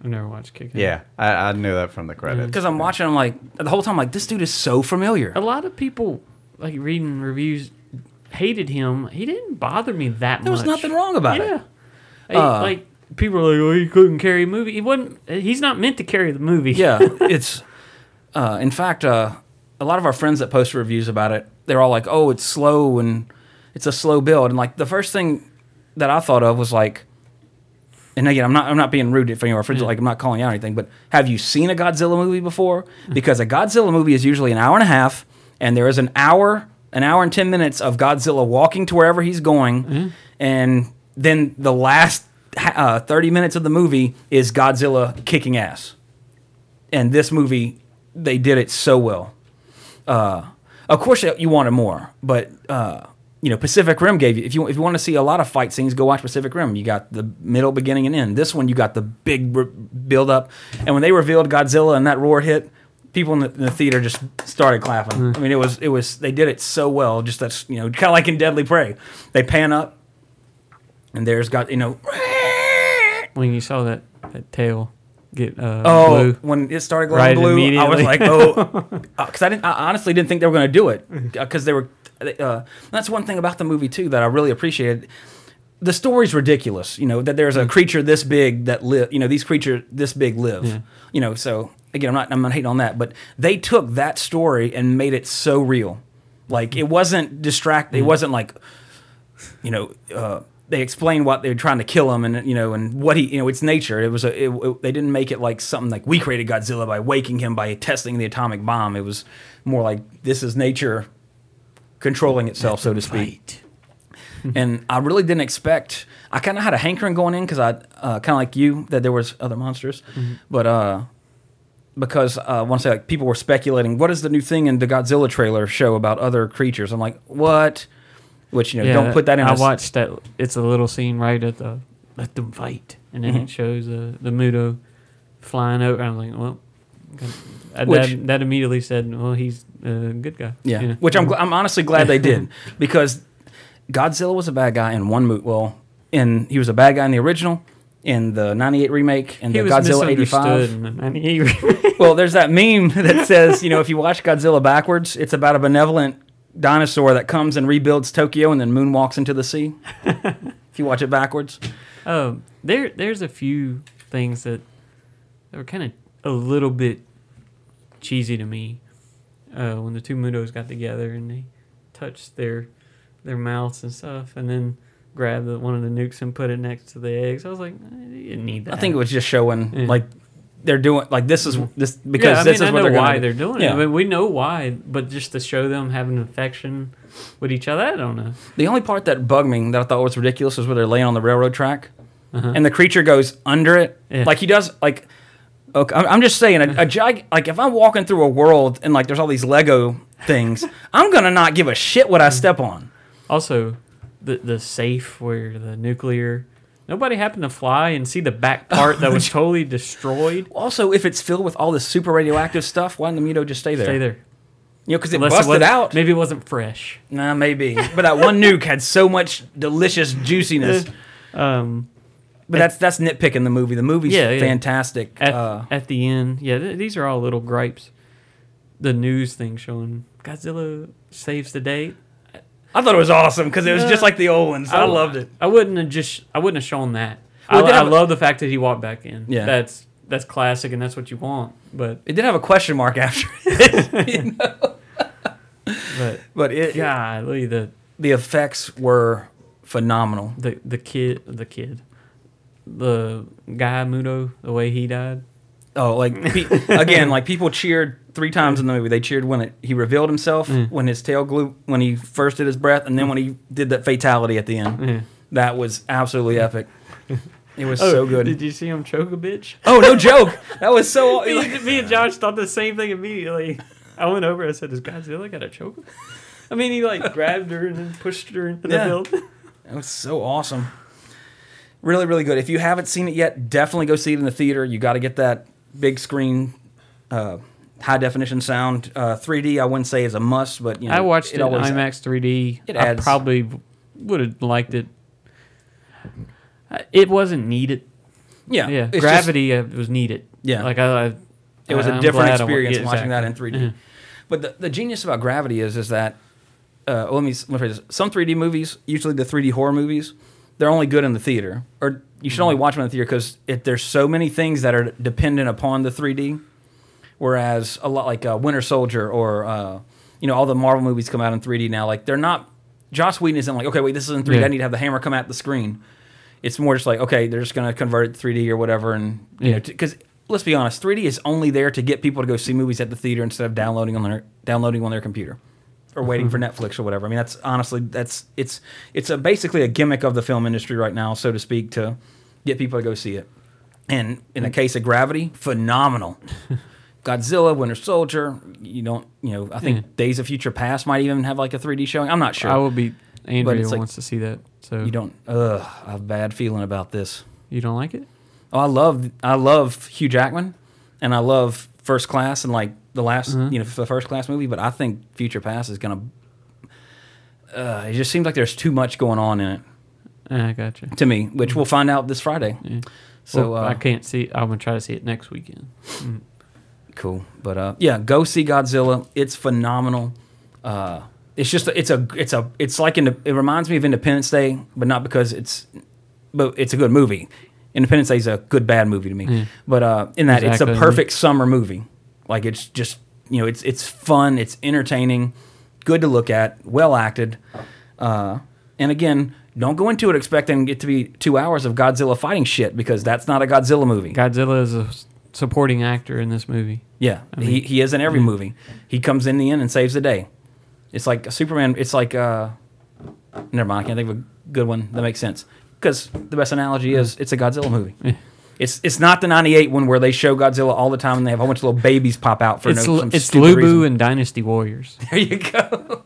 Speaker 7: I've never watched Kick Ass.
Speaker 6: yeah, I, I knew that from the credits.
Speaker 5: Because I'm watching, I'm like the whole time, like this dude is so familiar.
Speaker 7: A lot of people like reading reviews hated him. He didn't bother me that much.
Speaker 5: There was nothing wrong about it.
Speaker 7: yeah.
Speaker 5: Uh,
Speaker 7: like people are like, "Oh, he couldn't carry a movie." He wasn't. He's not meant to carry the movie.
Speaker 5: Yeah, it's. Uh, in fact, uh, a lot of our friends that post reviews about it, they're all like, "Oh, it's slow and it's a slow build." And like the first thing that I thought of was like, and again, I'm not I'm not being rude if any of our friends like I'm not calling out anything, but have you seen a Godzilla movie before? Because a Godzilla movie is usually an hour and a half, and there is an hour, an hour and ten minutes of Godzilla walking to wherever he's going, and then the last uh, thirty minutes of the movie is Godzilla kicking ass and this movie they did it so well. Uh, of course, you wanted more, but uh, you know Pacific Rim gave you if you if you want to see a lot of fight scenes, go watch Pacific Rim. You got the middle, beginning, and end. This one you got the big re- build up, and when they revealed Godzilla and that roar hit, people in the, in the theater just started clapping. I mean, it was it was they did it so well. Just that's you know kind of like in Deadly Prey, they pan up, and there's got you know
Speaker 7: When you saw that, that tail get uh,
Speaker 5: Oh,
Speaker 7: blue,
Speaker 5: when it started glowing
Speaker 7: Right
Speaker 5: blue, I was like, oh, because I didn't. I honestly didn't think they were going to do it because they were. Uh, that's one thing about the movie too that I really appreciated. The story's ridiculous, you know, that there's a creature this big that live, you know, these creatures this big live, you know. So again, I'm not, I'm not hating on that, but they took that story and made it so real. Like it wasn't distract. It wasn't like, you know, uh, they explained what they were trying to kill him, and you know, and what he, you know, it's nature. It was a. It, it- they didn't make it like something like we created Godzilla by waking him by testing the atomic bomb. It was more like this is nature controlling itself, so to speak. and I really didn't expect. I kind of had a hankering going in because I uh, kind of like you that there was other monsters, but uh, because uh, I want to say like people were speculating what is the new thing in the Godzilla trailer show about other creatures. I'm like, what? Which you know,
Speaker 7: Yeah,
Speaker 5: don't put that in.
Speaker 7: I
Speaker 5: a
Speaker 7: watched that. It's a little scene right at the let them fight, and then
Speaker 5: Mm-hmm.
Speaker 7: it shows uh, the Muto flying over. I'm like, well,
Speaker 5: Which-
Speaker 7: that, that immediately said, well, he's a good guy.
Speaker 5: Yeah,
Speaker 7: you know?
Speaker 5: which I'm gl- I'm honestly glad they did because Godzilla was a bad guy in one movie. Well, in he was a bad guy in the original, in the '98 remake, and the Godzilla '85.
Speaker 7: in the
Speaker 5: Well, there's that meme that says, you know, if you watch Godzilla backwards, it's about a benevolent dinosaur that comes and rebuilds Tokyo and then moonwalks into the sea. if you watch it backwards,
Speaker 7: Um, there, there's a few things that, were kind of a little bit cheesy to me. Uh, when the two Mutos got together and they touched their their mouths and stuff, and then grabbed the, one of the nukes and put it next to the eggs. I was like, you didn't need that.
Speaker 5: I think it was just showing
Speaker 7: Yeah.
Speaker 5: like they're doing like this is this because
Speaker 7: yeah, I
Speaker 5: this is
Speaker 7: I
Speaker 5: what
Speaker 7: know
Speaker 5: they're
Speaker 7: why
Speaker 5: do.
Speaker 7: they're doing
Speaker 5: Yeah.
Speaker 7: it. I mean, we know why, but just to show them having an affection with each other, I don't know.
Speaker 5: The only part that bugged me that I thought was ridiculous was where they're laying on the railroad track,
Speaker 7: Uh-huh.
Speaker 5: and the creature goes under it,
Speaker 7: Yeah.
Speaker 5: like he does. Like, okay, I'm I'm just saying, a, a gig, like if I'm walking through a world and like there's all these Lego things, I'm gonna not give a shit what I step on.
Speaker 7: Also, the the safe where the nuclear. Nobody happened to fly and see the back part that was totally destroyed.
Speaker 5: Also, if it's filled with all this super radioactive stuff, why didn't the Muto just stay there?
Speaker 7: Stay there.
Speaker 5: You know, because it
Speaker 7: Unless
Speaker 5: busted
Speaker 7: wasn't-
Speaker 5: out.
Speaker 7: Maybe it wasn't fresh.
Speaker 5: Nah, maybe. But that one nuke had so much delicious juiciness.
Speaker 7: Um,
Speaker 5: But that's that's nitpicking the movie. The movie's
Speaker 7: Yeah, yeah.
Speaker 5: fantastic.
Speaker 7: at,
Speaker 5: uh,
Speaker 7: at the end, yeah, th- these are all little gripes. The news thing showing Godzilla saves the day.
Speaker 5: I thought it was awesome because it was
Speaker 7: Yeah.
Speaker 5: just like the old ones. I, loved it.
Speaker 7: I wouldn't have just. I wouldn't have shown that.
Speaker 5: Well,
Speaker 7: I, I love the fact that he walked back in.
Speaker 5: Yeah.
Speaker 7: that's that's classic, and that's what you want. But
Speaker 5: It did have a question mark after it, you know?
Speaker 7: but
Speaker 5: but it
Speaker 7: golly, the
Speaker 5: the effects were phenomenal.
Speaker 7: the the kid, the kid, the guy Muto, the way he died.
Speaker 5: Oh, like pe- mm. again, like people cheered three times in the movie. They cheered when it, he revealed himself,
Speaker 7: Mm.
Speaker 5: when his tail glue, when he first did his breath, and then mm. when he did that fatality at the end.
Speaker 7: Yeah.
Speaker 5: That was absolutely epic. It was oh, so good.
Speaker 7: Oh, Did you see him choke a bitch?
Speaker 5: Oh, no joke. That was so.
Speaker 7: me, me and Josh thought the same thing immediately. I went over. I said, "Does Godzilla got a choke?" him?" I mean, he like grabbed her and then pushed her into the
Speaker 5: Yeah.
Speaker 7: building.
Speaker 5: It was so awesome. Really, really good. If you haven't seen it yet, definitely go see it in the theater. You got to get that big screen, uh, high definition sound. Uh, 3D, I wouldn't say is a must, but you know,
Speaker 7: I watched it, in
Speaker 5: always-
Speaker 7: IMAX 3D.
Speaker 5: It
Speaker 7: I
Speaker 5: adds-
Speaker 7: probably would have liked it. Uh, It wasn't needed.
Speaker 5: Yeah,
Speaker 7: Yeah,
Speaker 5: it's just-
Speaker 7: Gravity uh, was needed.
Speaker 5: Yeah.
Speaker 7: like I. I
Speaker 5: it was a
Speaker 7: I'm
Speaker 5: different
Speaker 7: I
Speaker 5: experience
Speaker 7: yeah,
Speaker 5: watching that in 3D.
Speaker 7: Yeah.
Speaker 5: But the, the genius about Gravity is is that uh, well, let me let me phrase this. Some 3D movies, usually the 3D horror movies, they're only good in the theater, or you should
Speaker 7: Mm-hmm.
Speaker 5: only watch them in the theater because there's so many things that are dependent upon the 3D. Whereas a lot like uh, Winter Soldier or uh, you know all the Marvel movies come out in 3D now, like they're not. Joss Whedon isn't like okay, wait, this is in 3D.
Speaker 7: Yeah.
Speaker 5: I need to have the hammer come at the screen. It's more just like okay, they're just gonna convert it to 3D or whatever, and you
Speaker 7: Yeah.
Speaker 5: know because let's be honest, 3D is only there to get people to go see movies at the theater instead of downloading on their downloading on their computer or waiting for mm-hmm. Netflix or whatever. I mean, that's honestly that's it's it's a basically a gimmick of the film industry right now, so to speak, to get people to go see it. And in the mm. case of Gravity, phenomenal. Godzilla, Winter Soldier, you don't, you know, I think
Speaker 7: Yeah.
Speaker 5: Days of Future Past might even have like a 3D showing. I'm not sure.
Speaker 7: I will be. Andrea
Speaker 5: like-
Speaker 7: wants to see that. So
Speaker 5: you don't. Ugh, I have a bad feeling about this.
Speaker 7: You don't like it?
Speaker 5: Oh, I love I love Hugh Jackman, and I love First Class and like the last
Speaker 7: Mm-hmm.
Speaker 5: you know the First Class movie. But I think Future Past is gonna. Uh, it just seems like there's too much going on in it
Speaker 7: Ah, I gotcha.
Speaker 5: to me, which we'll find out this Friday. So
Speaker 7: Well,
Speaker 5: uh,
Speaker 7: I can't see. I'm gonna try to see it next weekend.
Speaker 5: cool, but uh, yeah, go see Godzilla. It's phenomenal. Uh, it's just it's a it's a it's like in it reminds me of Independence Day, but not because it's but it's a good movie. Independence Day is a good bad movie to me, but uh, in that
Speaker 7: Exactly.
Speaker 5: it's a perfect summer movie. Like it's just you know it's it's fun, it's entertaining, good to look at, well acted, uh, and again. Don't go into it expecting it to be two hours of Godzilla fighting shit because that's not a Godzilla movie.
Speaker 7: Godzilla is a supporting actor in this movie.
Speaker 5: Yeah, he, he is in every movie. He comes in the end and saves the day. It's like a Superman. It's like uh, never mind. I can't think of a good one that makes sense because the best analogy is it's a Godzilla movie. It's it's not the '98 one where they show Godzilla all the time and they have a whole bunch of little babies pop out for
Speaker 7: It's
Speaker 5: no
Speaker 7: L- it's
Speaker 5: Lu
Speaker 7: Bu
Speaker 5: reason.
Speaker 7: and Dynasty Warriors.
Speaker 5: There you go.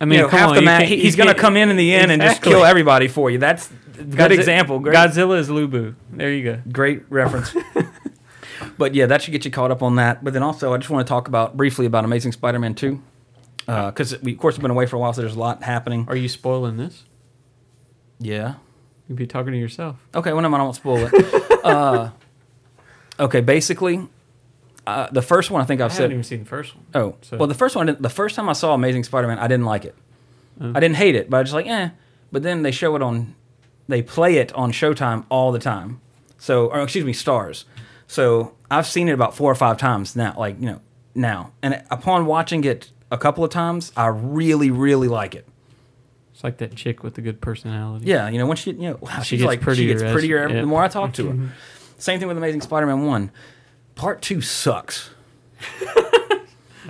Speaker 7: I mean,
Speaker 5: you know,
Speaker 7: come
Speaker 5: half
Speaker 7: on,
Speaker 5: the
Speaker 7: you
Speaker 5: he- he's gonna come in in the end and just kill everybody for you. That's a good example. Great,
Speaker 7: Godzilla is Lu Bu. There you go.
Speaker 5: great reference. but yeah, that should get you caught up on that. But then also, I just want to talk about briefly about Amazing Spider-Man two, uh, because we of course have been away for a while, so there's a lot happening.
Speaker 7: Are you spoiling this?
Speaker 5: Yeah.
Speaker 7: You'd be talking to yourself.
Speaker 5: Okay. Well, no, I don't spoil it. uh, okay. Basically, uh, the first one I think I've
Speaker 7: I
Speaker 5: said.
Speaker 7: haven't even seen the first one.
Speaker 5: Oh,
Speaker 7: So-
Speaker 5: well, the first one, I didn't- the first time I saw Amazing Spider-Man, I didn't like it.
Speaker 7: Oh.
Speaker 5: I didn't hate it, but I was just like, eh. But then they show it on, they play it on Showtime all the time. So, or excuse me, Starz. So I've seen it about four or five times now. Like you know now, and upon watching it a couple of times, I really, really like it.
Speaker 7: It's like that chick with the good personality.
Speaker 5: Yeah, you know, when she, you know, wow,
Speaker 7: She
Speaker 5: she's
Speaker 7: gets
Speaker 5: like,
Speaker 7: prettier
Speaker 5: she gets
Speaker 7: as-
Speaker 5: prettier every,
Speaker 7: yeah.
Speaker 5: the more I talk to her. Mm-hmm. Same thing with Amazing Spider-Man 1. part two sucks.
Speaker 7: I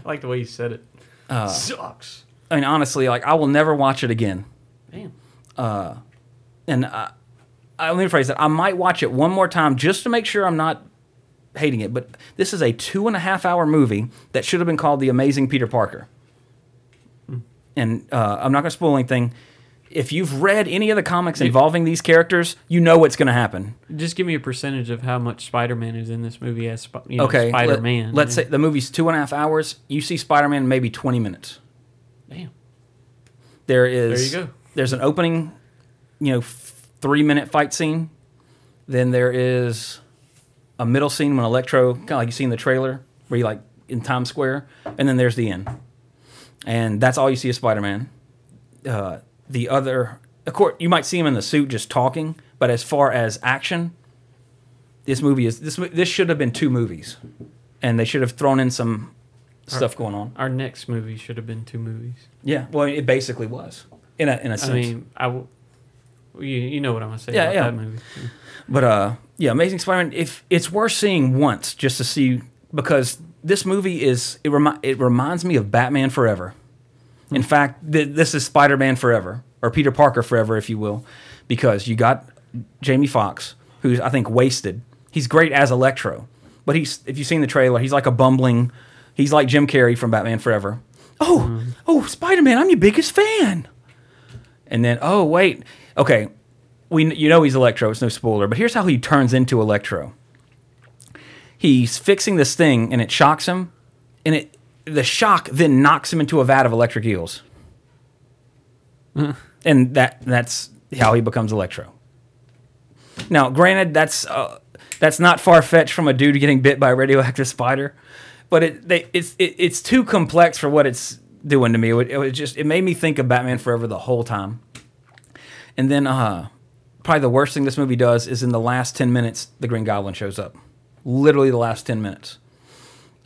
Speaker 7: like the way you said it. Uh, sucks.
Speaker 5: I mean, honestly, like I will never watch it again.
Speaker 7: Damn.
Speaker 5: Uh, and I, I let me rephrase that. I might watch it one more time just to make sure I'm not hating it. But this is a two and a half hour movie that should have been called The Amazing Peter Parker. And uh, I'm not going to spoil anything. If you've read any of the comics involving these characters, you know what's going to happen.
Speaker 7: Just give me a percentage of how much Spider Man is in this movie as Sp- you know,
Speaker 5: Okay,
Speaker 7: Spider Man.
Speaker 5: Let, us say the movie's two and a half hours. You see Spider Man maybe 20 minutes.
Speaker 7: Damn.
Speaker 5: There is
Speaker 7: There you go.
Speaker 5: There's an opening, you know, f- three minute fight scene. Then there is a middle scene when Electro, kind of like you see in the trailer, where you like in Times Square, and then there's the end, and that's all you see of Spider Man. Uh, the other, of course, you might see him in the suit just talking, but as far as action, this movie is this. This should have been two movies, and they should have thrown in some stuff going on.
Speaker 7: Our next movie should have been two movies.
Speaker 5: Yeah, well, it basically was in a in a sense.
Speaker 7: I mean, I w- you, you know what I'm gonna say
Speaker 5: Yeah,
Speaker 7: about
Speaker 5: yeah.
Speaker 7: that movie.
Speaker 5: But uh, yeah, Amazing Spider-Man. If it's worth seeing once just to see because this movie is it remi- it reminds me of Batman Forever. In fact, th- this is Spider-Man Forever or Peter Parker Forever, if you will, because you got Jamie Foxx, who's I think wasted. He's great as Electro, but he's if you've seen the trailer, he's like a bumbling. He's like Jim Carrey from Batman Forever. Oh, mm-hmm. oh, Spider-Man, I'm your biggest fan. And then, oh wait, okay, we you know he's Electro. It's no spoiler, but here's how he turns into Electro. He's fixing this thing, and it shocks him, and it the shock then knocks him into a vat of electric eels, and that that's how he becomes Electro. Now, granted, that's uh, that's not far fetched from a dude getting bit by a radioactive spider, but it they, it's it, it's too complex for what it's doing to me. It, it was just it made me think of Batman Forever the whole time. And then uh, probably the worst thing this movie does is in the last 10 minutes, the Green Goblin shows up. Literally the last 10 minutes.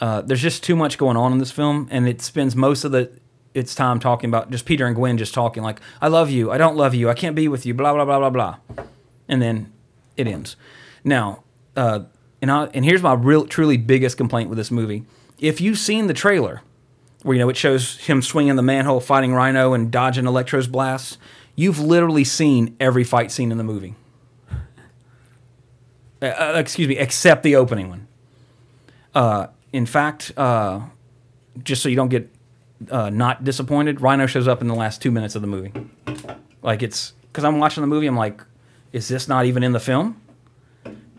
Speaker 5: Uh, there's just too much going on in this film, and it spends most of the its time talking about just Peter and Gwen just talking like, I love you, I don't love you, I can't be with you, blah, blah, blah, blah, blah. And then it ends. Now, uh, and, I, and here's my real, truly biggest complaint with this movie. If you've seen the trailer, where you know it shows him swinging the manhole, fighting Rhino, and dodging Electro's blasts. You've literally seen every fight scene in the movie. Uh, uh, excuse me, except the opening one. Uh, in fact, uh, just so you don't get uh, not disappointed, Rhino shows up in the last two minutes of the movie. Like it's because I'm watching the movie, I'm like, is this not even in the film?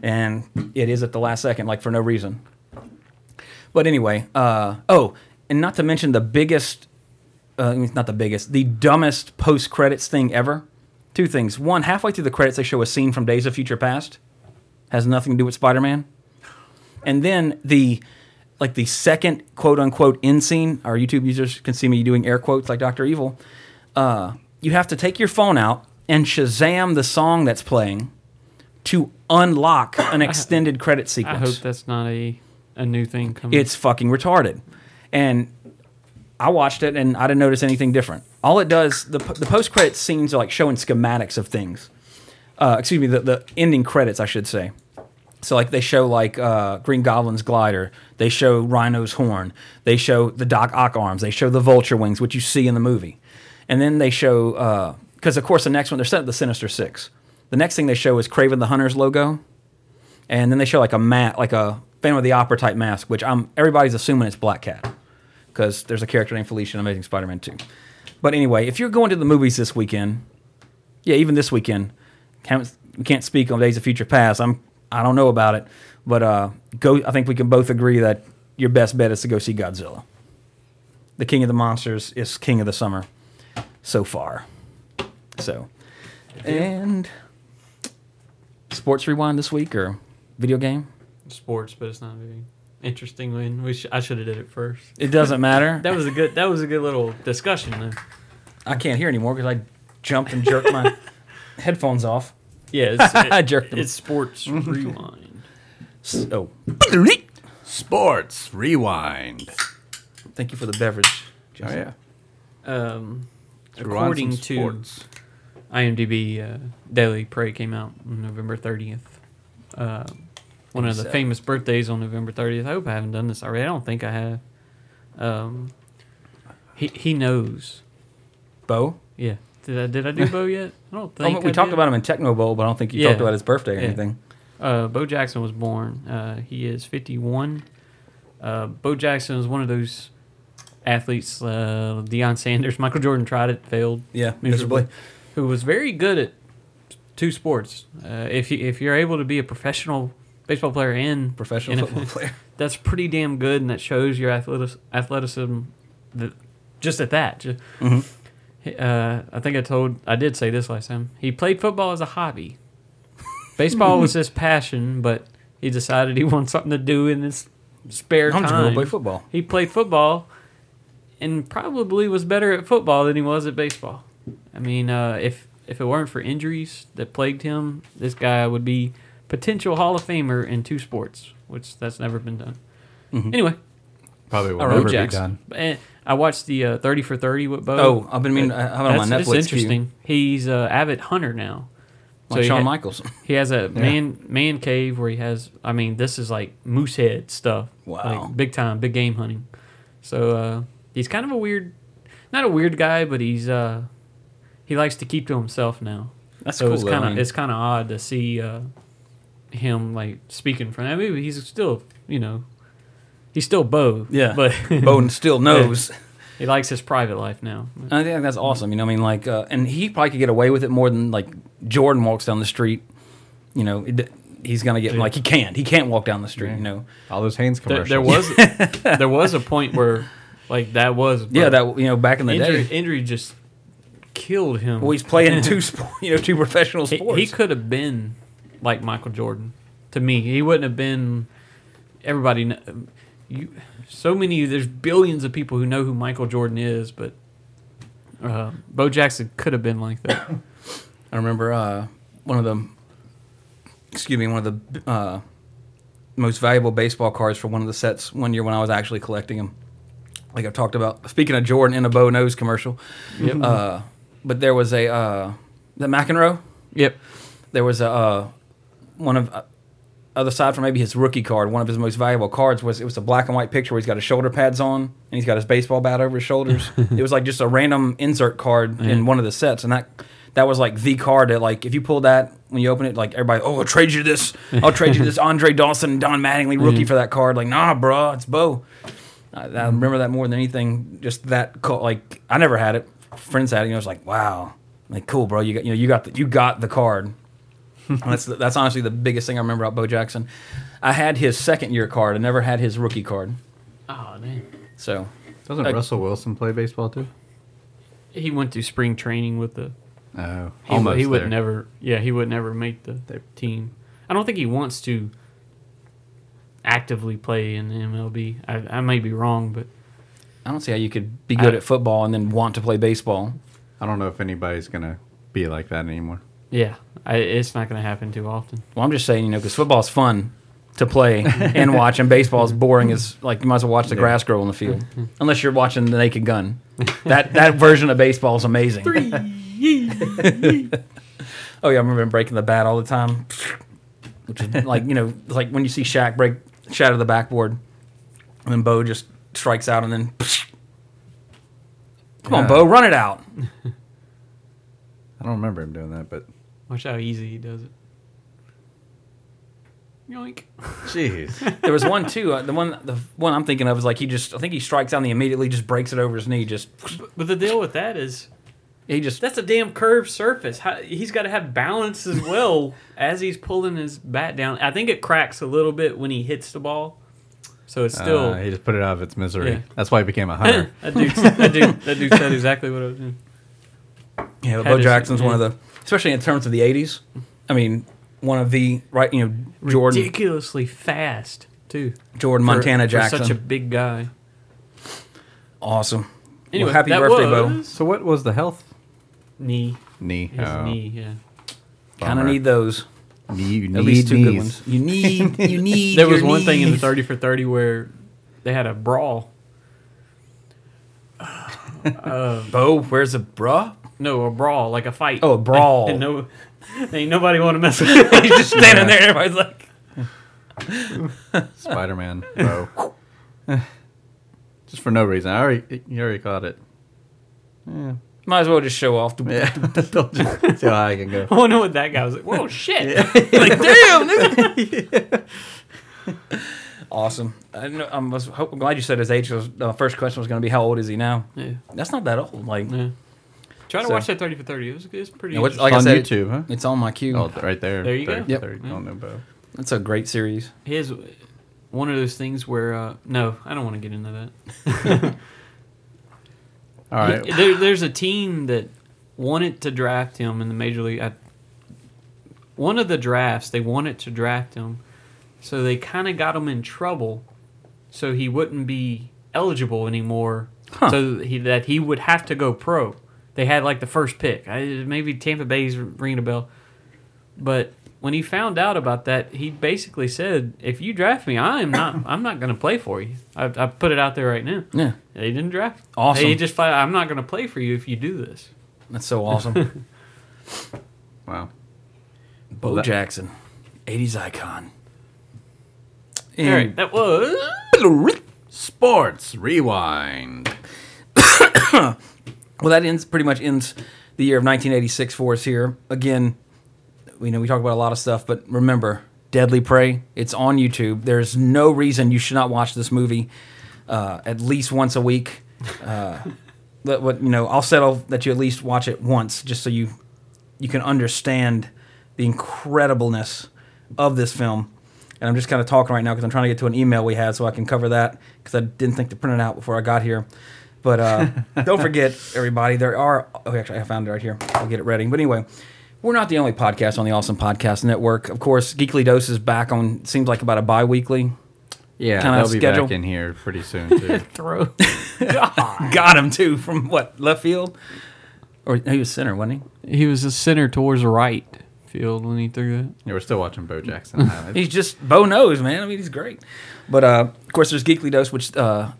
Speaker 5: And it is at the last second, like for no reason. But anyway, uh, oh, and not to mention the biggest, not the biggest, the dumbest post credits thing ever. Two things. One, halfway through the credits, they show a scene from Days of Future Past. Has nothing to do with Spider Man. And then the, like the second quote unquote end scene, our YouTube users can see me doing air quotes like Dr. Evil. Uh, you have to take your phone out and Shazam the song that's playing to unlock an extended credit sequence.
Speaker 7: I hope that's not a a new thing coming.
Speaker 5: It's fucking retarded. And I watched it and I didn't notice anything different. All it does, the, the post credit scenes are like showing schematics of things. Uh, excuse me, the, the ending credits, I should say. So like they show like uh, Green Goblin's glider, they show Rhino's horn, they show the Doc Ock arms, they show the Vulture wings, which you see in the movie, and then they show because of course the next one they're set up the Sinister Six. The next thing they show is Kraven the Hunter's logo, and then they show like a mat, like a Phantom of the Opera type mask, which I'm everybody's assuming it's Black Cat because there's a character named Felicia in Amazing Spider-Man 2. But anyway, if you're going to the movies this weekend, yeah, even this weekend, can't, we can't speak on Days of Future Past. I'm I don't know about it, but uh, go. I think we can both agree that your best bet is to go see Godzilla. The King of the Monsters is King of the Summer so far. So, and sports rewind this week or video game?
Speaker 7: sports, but it's not very interesting. When we sh- I should have did it first.
Speaker 5: It doesn't matter.
Speaker 7: That was a good. That was a good little discussion. Though.
Speaker 5: I can't hear anymore because I jumped and jerked my headphones off.
Speaker 7: Yeah, it's,
Speaker 5: I
Speaker 7: it,
Speaker 5: jerked them.
Speaker 7: it's sports rewind.
Speaker 5: Oh,
Speaker 6: Sports rewind.
Speaker 5: thank you for the beverage.
Speaker 6: Oh
Speaker 5: Jesse.
Speaker 6: yeah.
Speaker 7: Um, according to. IMDb, uh, Deadly Prey came out on November 30th. Uh, one of the
Speaker 5: 87.
Speaker 7: famous birthdays on November 30th. I hope I haven't done this already. I don't think I have. Um, he he knows.
Speaker 5: Bo.
Speaker 7: Yeah. Did I did I do Bo yet? I don't
Speaker 5: Oh,
Speaker 7: think
Speaker 5: we
Speaker 7: I
Speaker 5: talked
Speaker 7: did.
Speaker 5: about him in Tecmo Bowl, but I don't think you
Speaker 7: Yeah.
Speaker 5: talked about his birthday or
Speaker 7: Yeah.
Speaker 5: anything.
Speaker 7: Uh, Bo Jackson was born. Uh, he is 51. Uh, Bo Jackson is one of those athletes. Uh, Deion Sanders, Michael Jordan tried it, failed.
Speaker 5: Yeah,
Speaker 7: miserably. Who was very good at two sports. Uh, if you if you're able to be a professional baseball player and
Speaker 5: Professional
Speaker 7: NFL
Speaker 5: football player.
Speaker 7: that's pretty damn good, and that shows your athletic, athleticism. That, just at that. Ju- Uh, I think I told I did say this last time. He played football as a hobby. Baseball was his passion, but he decided he wanted something to do in his spare
Speaker 5: I'm
Speaker 7: time.
Speaker 5: just gonna play football.
Speaker 7: He played football, and probably was better at football than he was at baseball. I mean, uh, if if it weren't for injuries that plagued him, this guy would be potential Hall of Famer in two sports, which that's never been done.
Speaker 5: Mm-hmm.
Speaker 7: Anyway,
Speaker 6: Probably will
Speaker 7: Bo
Speaker 6: never be
Speaker 7: Jackson.
Speaker 6: done.
Speaker 7: And I watched the uh, Thirty for Thirty with Bo.
Speaker 5: Oh, I've been meaning- I have it on my
Speaker 7: That's-
Speaker 5: Netflix
Speaker 7: It's
Speaker 5: queue.
Speaker 7: interesting. He's a avid hunter now.
Speaker 5: Like
Speaker 7: he
Speaker 5: Shawn
Speaker 7: ha-
Speaker 5: Michaels.
Speaker 7: He has a man man cave where he has. I mean, this is like moose head stuff.
Speaker 5: Wow.
Speaker 7: like big time, big game hunting. So uh, he's kind of a weird, not a weird guy, but he's uh, he likes to keep to himself now.
Speaker 5: That's
Speaker 7: so
Speaker 5: cool,
Speaker 7: It's
Speaker 5: though,
Speaker 7: kind
Speaker 5: I
Speaker 7: of
Speaker 5: mean-
Speaker 7: it's kind of odd to see uh, him like speaking from. I mean, he's still you know, he's still Bo.
Speaker 5: Yeah,
Speaker 7: but
Speaker 5: Bowden still knows.
Speaker 7: he likes his private life now.
Speaker 5: I think that's awesome. You know, I mean, like, uh, and he probably could get away with it more than like Jordan walks down the street. You know, it, he's gonna get like he can't. He can't walk down the street. You know.
Speaker 6: All those Hanes
Speaker 7: There,
Speaker 6: commercials.
Speaker 7: there was there was a point where like that was
Speaker 5: Yeah, that you know back in the
Speaker 7: injury,
Speaker 5: day.
Speaker 7: injury just killed him.
Speaker 5: Well, he's playing two sport, you know, two professional
Speaker 7: He,
Speaker 5: sports.
Speaker 7: he could have been like Michael Jordan to me. He wouldn't have been. Everybody, kn- you, so many. There's billions of people who know who Michael Jordan is, but uh, Bo Jackson could have been like that.
Speaker 5: I remember uh, one of the, excuse me, one of the uh, most valuable baseball cards for one of the sets one year when I was actually collecting them. Like I've talked about. Speaking of Jordan in a Bo Knows commercial, uh, but there was a uh, the McEnroe.
Speaker 7: Yep.
Speaker 5: There was a uh, one of other side from maybe his rookie card. One of his most valuable cards was it was a black and white picture where he's got his shoulder pads on and he's got his baseball bat over his shoulders. it was like just a random insert card in one of the sets, and that that was like the card that like if you pull that when you open it, like everybody, oh, I'll trade you this, I'll trade you this Andre Dawson Don Mattingly rookie for that card. Like, nah, bro, it's Bo. I, I mm-hmm. remember that more than anything. Just that, like, I never had it. Friends had it. You know, it's like, wow, like, cool, bro. You got, you know, you got the, you got the card. And that's that's honestly the biggest thing I remember about Bo Jackson. I had his second year card. I never had his rookie card.
Speaker 7: Oh man.
Speaker 5: So
Speaker 6: Doesn't
Speaker 5: Uh,
Speaker 6: Russell Wilson play baseball too?
Speaker 7: He went through spring training with the.
Speaker 6: Oh,
Speaker 7: He,
Speaker 6: almost
Speaker 7: he would
Speaker 6: there.
Speaker 7: never. Yeah, he would never make the team. I don't think he wants to actively play in the MLB. I, I may be wrong, but
Speaker 5: I don't see how you could be good
Speaker 7: I-
Speaker 5: at football and then want to play baseball.
Speaker 6: I don't know if anybody's gonna be like that anymore.
Speaker 7: Yeah, I, it's not going to happen too often.
Speaker 5: Well, I'm just saying, you know, because football's fun to play and watch, and baseball is boring as like you might as well watch the grass grow in the field, unless you're watching the Naked Gun. That that version of baseball is amazing. Three. oh yeah, I remember him breaking the bat all the time, which is like you know, it's like when you see Shaq break shatter the backboard, and then Bo just strikes out, and then. Come on,
Speaker 6: Yeah.
Speaker 5: Bo, run it out.
Speaker 6: I don't remember him doing that, but
Speaker 7: Watch how easy he does it. Yoink.
Speaker 6: jeez,
Speaker 5: There was one too. Uh, the one, the one I'm thinking of is like he just. I think he strikes out and he immediately just breaks it over his knee. Just
Speaker 7: But the deal with that is
Speaker 5: he just.
Speaker 7: that's a damn curved surface. How, he's got to have balance as well as he's pulling his bat down. I think it cracks a little bit when he hits the ball, so it's still.
Speaker 6: uh, he just put it out of its misery.
Speaker 7: Yeah.
Speaker 6: That's why he became a hunter.
Speaker 7: that, dude, that, dude, that dude said exactly what I was doing.
Speaker 5: Yeah,
Speaker 7: Had
Speaker 5: Bo
Speaker 7: his-
Speaker 5: Jackson's one of the, especially in terms of the '80s. I mean, one of the right. You know, Jordan,
Speaker 7: Ridiculously fast too.
Speaker 5: Jordan,
Speaker 7: For-
Speaker 5: Montana
Speaker 7: for
Speaker 5: Jackson,
Speaker 7: such a big guy.
Speaker 5: awesome.
Speaker 7: Anyway,
Speaker 5: well, happy
Speaker 7: that
Speaker 5: birthday, Bo.
Speaker 6: so what was the health
Speaker 7: knee.
Speaker 6: knee?
Speaker 7: His
Speaker 6: Oh,
Speaker 7: knee, yeah.
Speaker 5: Kind of need those.
Speaker 6: Knee- you
Speaker 5: At least two good ones. You need. You need.
Speaker 7: There was
Speaker 5: your
Speaker 7: one thing in the 30 for 30 where they had a brawl.
Speaker 5: Bo, where's the bruh?
Speaker 7: No, a brawl, like a fight.
Speaker 5: Oh, a brawl.
Speaker 7: And no, ain't nobody want to mess with it.
Speaker 5: He's just standing there. and Everybody's like,
Speaker 6: Spider Man bro. Just for no reason. I already you already caught it. Yeah.
Speaker 5: Might as well just show off.
Speaker 6: Yeah. Told you. See how high I can go.
Speaker 7: I wonder what that guy was like. Whoa, shit!
Speaker 5: like, damn, nigga. awesome. I, know, I was hope, I'm glad you said his age. Was, the first question was going to be, how old is he now?
Speaker 7: Yeah.
Speaker 5: That's not that old. Like,
Speaker 7: Yeah. Try to
Speaker 5: So-
Speaker 7: watch that 30 for 30. It was, it was pretty
Speaker 5: Yeah, what's-
Speaker 7: interesting.
Speaker 5: like I
Speaker 6: on
Speaker 5: said,
Speaker 6: YouTube, huh?
Speaker 5: it's on my queue.
Speaker 6: Oh, right there.
Speaker 7: There you go.
Speaker 6: 30,
Speaker 5: Yep.
Speaker 6: 30, on no bow.
Speaker 5: It's a great series.
Speaker 7: He has one of those things where, uh, no, I don't want to get into that.
Speaker 6: All right.
Speaker 7: There, there's a team that wanted to draft him in the major league. I, one of the drafts, they wanted to draft him, so they kind of got him in trouble, so he wouldn't be eligible anymore.
Speaker 5: Huh.
Speaker 7: So he, that he would have to go pro. They had like the first pick. I, maybe Tampa Bay's ringing a bell, but when he found out about that, he basically said, "If you draft me, I am not. I'm not going to play for you. I, I put it out there right now."
Speaker 5: Yeah.
Speaker 7: They didn't draft.
Speaker 5: Awesome.
Speaker 7: He just I'm not going to play for you if you do this.
Speaker 5: That's so awesome.
Speaker 6: Wow.
Speaker 5: Bo
Speaker 6: that-
Speaker 5: Jackson, 80s icon.
Speaker 7: All right, that was
Speaker 6: Sports rewind.
Speaker 5: well, that ends pretty much ends the year of 1986 for us here. Again, we know we talk about a lot of stuff, but remember, Deadly Prey. It's on YouTube. There's no reason you should not watch this movie uh, at least once a week. Uh, but you know, I'll settle that you at least watch it once, just so you you can understand the incredibleness of this film. And I'm just kind of talking right now because I'm trying to get to an email we had so I can cover that because I didn't think to print it out before I got here. But uh, don't forget, everybody, there are. Oh, actually, I found it right here. I'll get it ready. But anyway, we're not the only podcast on the Awesome Podcast Network. Of course, Geekly Dose is back on. Seems like about a bi-weekly.
Speaker 6: Yeah,
Speaker 5: Kinda
Speaker 6: they'll be
Speaker 5: schedule.
Speaker 6: back in here pretty soon too.
Speaker 7: throw.
Speaker 5: Got him too from what left field, or he was center, wasn't he?
Speaker 7: he was a center towards right field when he threw that.
Speaker 6: yeah, we're still watching Bo Jackson.
Speaker 5: He's just Bo knows, man. I mean, he's great. But uh, of course, there's Geekly Dose, which uh,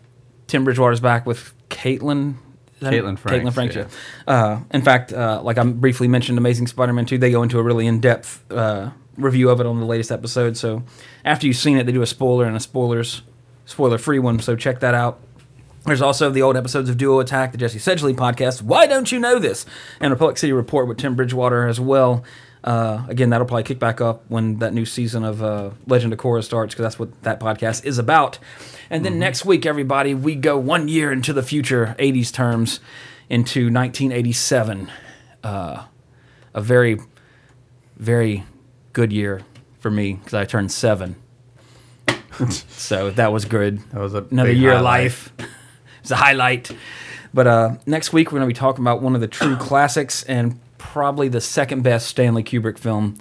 Speaker 5: Tim Bridgewater's back with Caitlin.
Speaker 6: Caitlin? Franks,
Speaker 5: Caitlin Franks.
Speaker 6: yeah.
Speaker 5: Uh, in fact, uh, like I briefly mentioned, Amazing Spider-Man 2, they go into a really in-depth uh, review of it on the latest episode. So after you've seen it, they do a spoiler and a spoilers spoiler-free one. So check that out. There's also the old episodes of Duo Attack, the Jesse Sedgley podcast. Why don't you know this? And Republic City Report with Tim Bridgewater as well. Uh, again, that'll probably kick back up when that new season of uh, Legend of Korra starts, because that's what that podcast is about. And then next week, everybody, we go one year into the future, 80s terms, into 1987. Uh, a very, very good year for me because I turned seven. so that was good
Speaker 6: That was a
Speaker 5: another year of
Speaker 6: highlight.
Speaker 5: life. it's a highlight. But uh, next week we're going to be talking about one of the true classics and probably the second best Stanley Kubrick film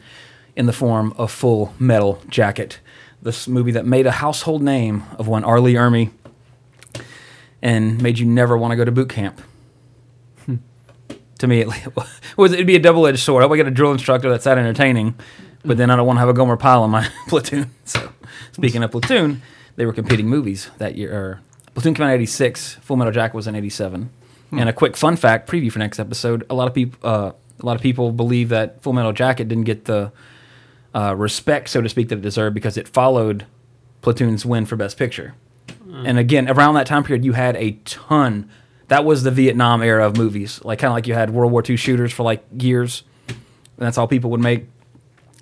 Speaker 5: in the form of Full Metal Jacket. This movie that made a household name of one R. Lee Ermey and made you never want to go to boot camp. Hmm. to me, it was it'd be a double-edged sword. I would get a drill instructor that's that entertaining, but then I don't want to have a Gomer Pyle in my platoon. So, speaking of platoon, they were competing movies that year. Or, platoon came out in '86. Full Metal Jacket was in '87. Hmm. And a quick fun fact preview for next episode: a lot of people, uh, a lot of people believe that Full Metal Jacket didn't get the uh, respect, so to speak, that it deserved because it followed Platoon's win for Best Picture. And again, around that time period, you had a ton. That was the Vietnam era of movies, like kind of like you had World War II shooters for like years. And that's all people would make.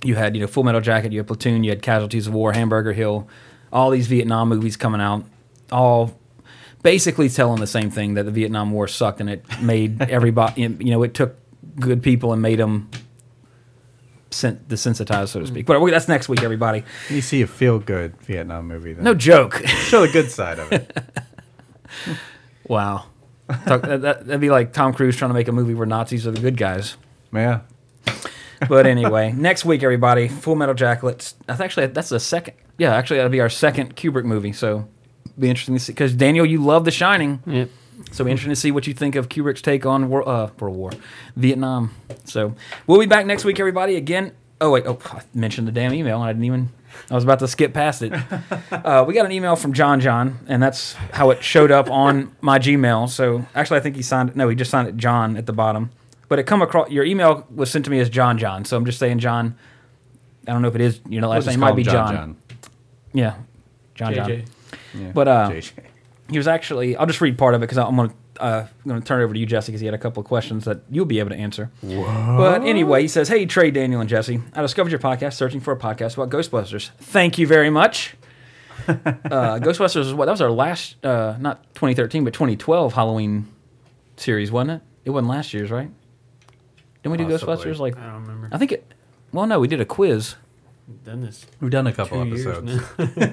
Speaker 5: You had you know Full Metal Jacket, you had Platoon, you had Casualties of War, Hamburger Hill, all these Vietnam movies coming out, all basically telling the same thing that the Vietnam War sucked and it made everybody you know it took good people and made them sen- desensitized, so to speak. But that's next week, everybody.
Speaker 6: Can you see a feel good Vietnam movie. Then.
Speaker 5: No joke.
Speaker 6: show the good side of it.
Speaker 5: wow. Talk, that, that, that'd be like Tom Cruise trying to make a movie where Nazis are the good guys.
Speaker 6: Yeah.
Speaker 5: But anyway, next week, everybody, Full Metal Jacket. That's actually that's the second. Yeah, actually, that'll be our second Kubrick movie. So, be interesting to see because Daniel, you love The Shining.
Speaker 7: Yep.
Speaker 5: So, interesting to see what you think of Kubrick's take on Wor- uh, World War, Vietnam. So, we'll be back next week, everybody. Again. Oh wait, oh, I mentioned the damn email. and I didn't even. I was about to skip past it. Uh, we got an email from John John, and that's how it showed up on my Gmail. So actually, I think he signed it. No, he just signed it John at the bottom. But it come across. Your email was sent to me as John John. So I'm just saying John. I don't know if it is your last
Speaker 6: We'll just
Speaker 5: name. It might be
Speaker 6: him
Speaker 5: John.
Speaker 6: John.
Speaker 5: Yeah, John John.
Speaker 6: Yeah,
Speaker 5: But, uh,
Speaker 6: JJ.
Speaker 5: He was actually. I'll just read part of it because I'm gonna. Uh, I'm going to turn it over to you, Jesse, because he had a couple of questions that you'll be able to answer. But anyway, he says, "Hey, Trey, Daniel, and Jesse, I discovered your podcast searching for a podcast about Ghostbusters. Thank you very much. uh, Ghostbusters was what? That was our last, uh, not 2013, but 2012 Halloween series, wasn't it? It wasn't last year's, right? Didn't we do
Speaker 6: Possibly.
Speaker 5: Ghostbusters? Like,
Speaker 7: I don't remember.
Speaker 5: I think it. Well, no, we did a quiz.
Speaker 7: done this
Speaker 6: We've done a couple episodes.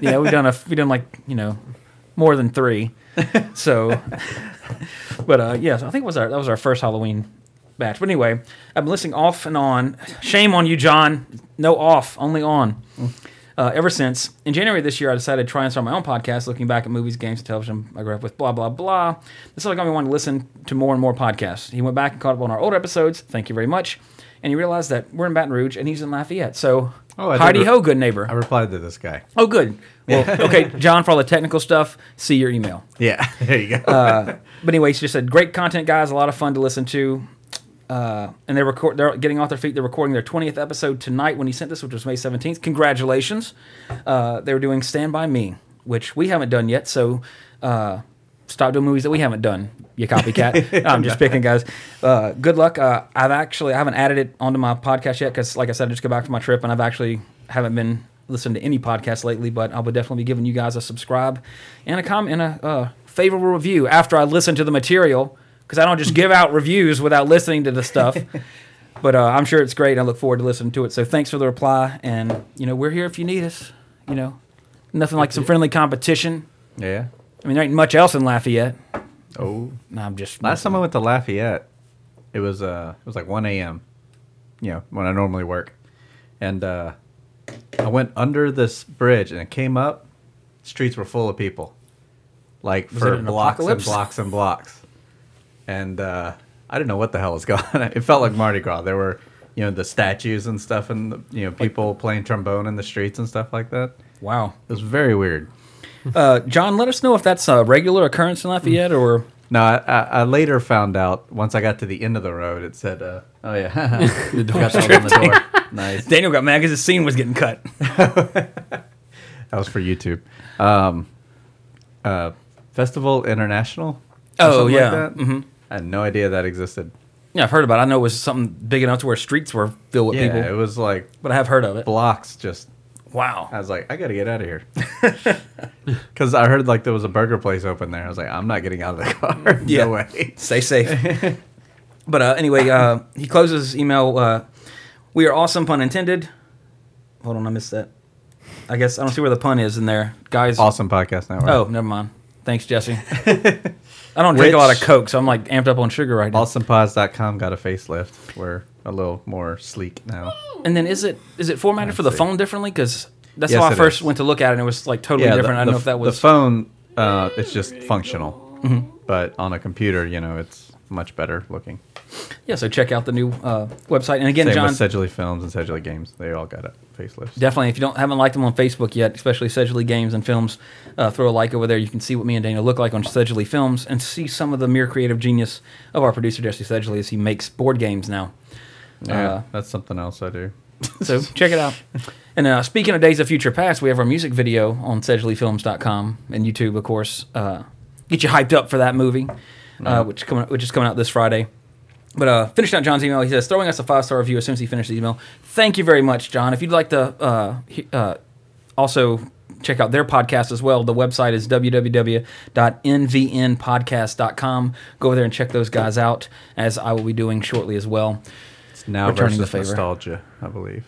Speaker 5: yeah, we've done a we've done like you know more than three. So, but uh, yes, I think it was our that was our first Halloween batch. But anyway, I've been listening off and on. Shame on you, John. No off, only on. Uh, ever since in January this year, I decided to try and start my own podcast, looking back at movies, games, and television I grew up with. Blah blah blah. This is got me wanting to listen to more and more podcasts. He went back and caught up on our older episodes. Thank you very much. And he realized that we're in Baton Rouge and he's in Lafayette. So,
Speaker 6: Oh, I did
Speaker 5: Heidi
Speaker 6: re-
Speaker 5: ho, good neighbor.
Speaker 6: I replied to this guy.
Speaker 5: Oh, good. Well, okay, John, for all the technical stuff, see your email.
Speaker 6: Yeah, there you go.
Speaker 5: But anyway, he just said, great content, guys. A lot of fun to listen to. Uh, and they're record. They're getting off their feet. They're recording their 20th episode tonight when he sent this, which was May 17th. Congratulations. Uh, they were doing Stand by Me, which we haven't done yet. So uh, stop doing movies that we haven't done. You copycat. I'm just picking, guys. Uh, good luck. Uh, I've actually I haven't added it onto my podcast yet because, like I said, I just got back from my trip and I've actually haven't been listening to any podcast lately. But I will definitely be giving you guys a subscribe and a comment and a uh, favorable review after I listen to the material because I don't just give out reviews without listening to the stuff. but uh, I'm sure it's great. I look forward to listening to it. So thanks for the reply, and you know we're here if you need us. You know, nothing like some friendly competition.
Speaker 6: yeah.
Speaker 5: I mean, there ain't much else in Lafayette.
Speaker 6: Oh,
Speaker 5: No, I'm just
Speaker 6: last time I went to Lafayette, it was uh, it was like 1 a.m. You know, when I normally work, and uh, I went under this bridge and it came up. Streets were full of people, like
Speaker 5: Was
Speaker 6: for blocks
Speaker 5: apocalypse?
Speaker 6: and blocks and blocks, and uh, I didn't know what the hell was going. on. It felt like Mardi Gras. There were, you know, the statues and stuff, and the, you know, people playing trombone in the streets and stuff like that.
Speaker 5: wow.
Speaker 6: It was very weird.
Speaker 5: Uh, John, let us know if that's a regular occurrence in Lafayette or
Speaker 6: No, I, I, I later found out once I got to the end of the road. It said, uh, "Oh yeah, the door's on the door." Nice.
Speaker 5: Daniel got mad because his scene was getting cut.
Speaker 6: That was for YouTube. Um, uh, Festival International.
Speaker 5: Oh, yeah.
Speaker 6: Like that. I had no idea that existed.
Speaker 5: Yeah, I've heard about. it. I know it was something big enough to where streets were filled with people.
Speaker 6: Yeah,
Speaker 5: people,
Speaker 6: it was like
Speaker 5: but I have heard of it.
Speaker 6: blocks. Just
Speaker 5: Wow.
Speaker 6: I was like, I gotta get out of here because I heard like there was a burger place open there. I was like, I'm not getting out of the car.
Speaker 5: Yeah.
Speaker 6: No way.
Speaker 5: Stay safe. but uh, anyway, uh, he closes his email. Uh, we are awesome, pun intended. Hold on, I missed that. I guess I don't see where the pun is in there, guys.
Speaker 6: Awesome podcast network.
Speaker 5: Oh, never mind. Thanks, Jesse. I don't drink a lot of Coke, so I'm like amped up on sugar right now.
Speaker 6: AwesomePods.com got a facelift. We're a little more sleek now.
Speaker 5: And then is it is it formatted for the
Speaker 6: see.
Speaker 5: phone differently? Because that's
Speaker 6: Yes,
Speaker 5: how I
Speaker 6: it
Speaker 5: first
Speaker 6: is.
Speaker 5: went to look at it, and it was like totally different. I don't
Speaker 6: the,
Speaker 5: know if that was
Speaker 6: the phone. Uh, it's just functional,
Speaker 5: Mm-hmm.
Speaker 6: but on a computer, you know, it's much better looking.
Speaker 5: yeah. So check out the new uh, website. And again,
Speaker 6: Same
Speaker 5: John,
Speaker 6: with Sedgley Films and Sedgley Games. They all got a facelift.
Speaker 5: Definitely, if you don't haven't liked them on Facebook yet, especially Sedgley Games and Films, uh, throw a like over there. You can see what me and Daniel look like on Sedgley Films, and see some of the mere creative genius of our producer Jesse Sedgley as he makes board games now.
Speaker 6: Yeah,
Speaker 5: Uh,
Speaker 6: that's something else I do.
Speaker 5: So check it out. And uh, speaking of Days of Future Past, we have our music video on SedgleyFilms.com and YouTube, of course. Uh, get you hyped up for that movie, uh, which coming which is coming out this Friday. But uh, finished out John's email. He says throwing us a five star review as soon as he finishes the email. Thank you very much, John. If you'd like to uh, he- uh, also check out their podcast as well, the website is www.nvnpodcast.com. Go over there and check those guys out, as I will be doing shortly as well.
Speaker 6: Now
Speaker 5: Returning the favor.
Speaker 6: nostalgia, I believe.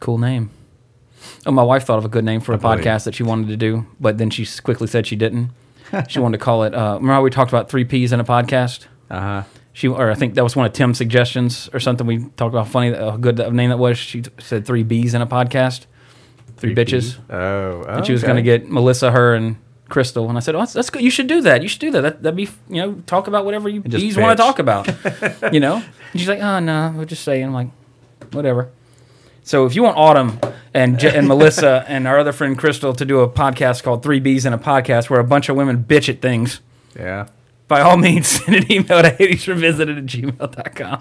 Speaker 5: Cool name. Oh, my wife thought of a good name for a
Speaker 6: I believe.
Speaker 5: podcast that she wanted to do, but then she quickly said she didn't. she wanted to call it. Uh, remember how we talked about three P's in a podcast?
Speaker 6: Uh huh.
Speaker 5: She, or I think that was one of Tim's suggestions or something. We talked about funny, a good name that was. She said three B's in a podcast, three, bitches,
Speaker 6: Oh, oh
Speaker 5: and she was going to get Melissa, her, and Crystal. And I said, "Oh, that's, that's good. You should do that. You should do that. that that'd be, you know, talk about whatever you bees want to talk about. you know." And she's like, "Oh no, we're just saying." I'm like, "Whatever." So if you want Autumn and Je- and Melissa and our other friend Crystal to do a podcast called Three B's in a Podcast, where a bunch of women bitch at things,
Speaker 6: Yeah.
Speaker 5: by all means, send an email to 80srevisited at gmail.com.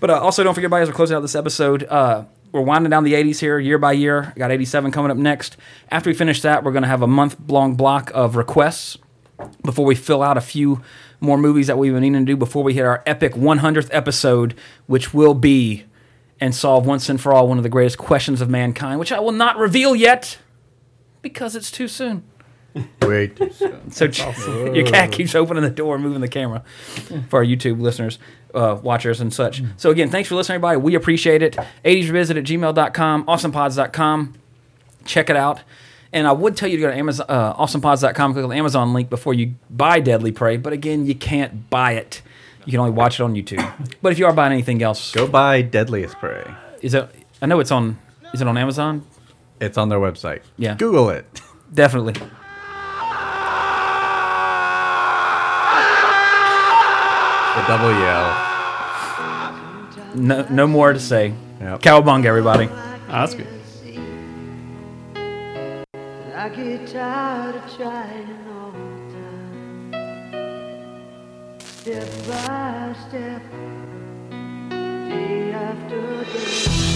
Speaker 5: But uh, also, don't forget, guys, we're closing out this episode. Uh, we're winding down the 80s here year by year. Got 87 coming up next. After we finish that, we're going to have a month long block of requests before we fill out a few more movies that we've been needing to do before we hit our epic 100th episode, which will be and solve once and for all one of the greatest questions of mankind, which I will not reveal yet because it's too soon.
Speaker 6: Wait. Too soon.
Speaker 5: So your cat keeps opening the door and moving the camera for our YouTube listeners, uh, watchers, and such. So again, thanks for listening, everybody. We appreciate it. 80srevisit at gmail.com, awesomepods.com. Check it out. And I would tell you to go to Amazon, uh, awesomepods.com, click on the Amazon link before you buy Deadly Prey. But again, you can't buy it. You can only watch it on YouTube. But if you are buying anything else,
Speaker 6: Go buy Deadliest Prey.
Speaker 5: is it? I know it's on. Is it on Amazon?
Speaker 6: It's on their website.
Speaker 5: Yeah.
Speaker 6: Google it.
Speaker 5: Definitely.
Speaker 6: The double yell.
Speaker 5: No, no more to say.
Speaker 6: Yep.
Speaker 5: Cowabunga, everybody.
Speaker 7: Oh, that's good.
Speaker 10: I get tired of trying all the time. Step by step, day after day.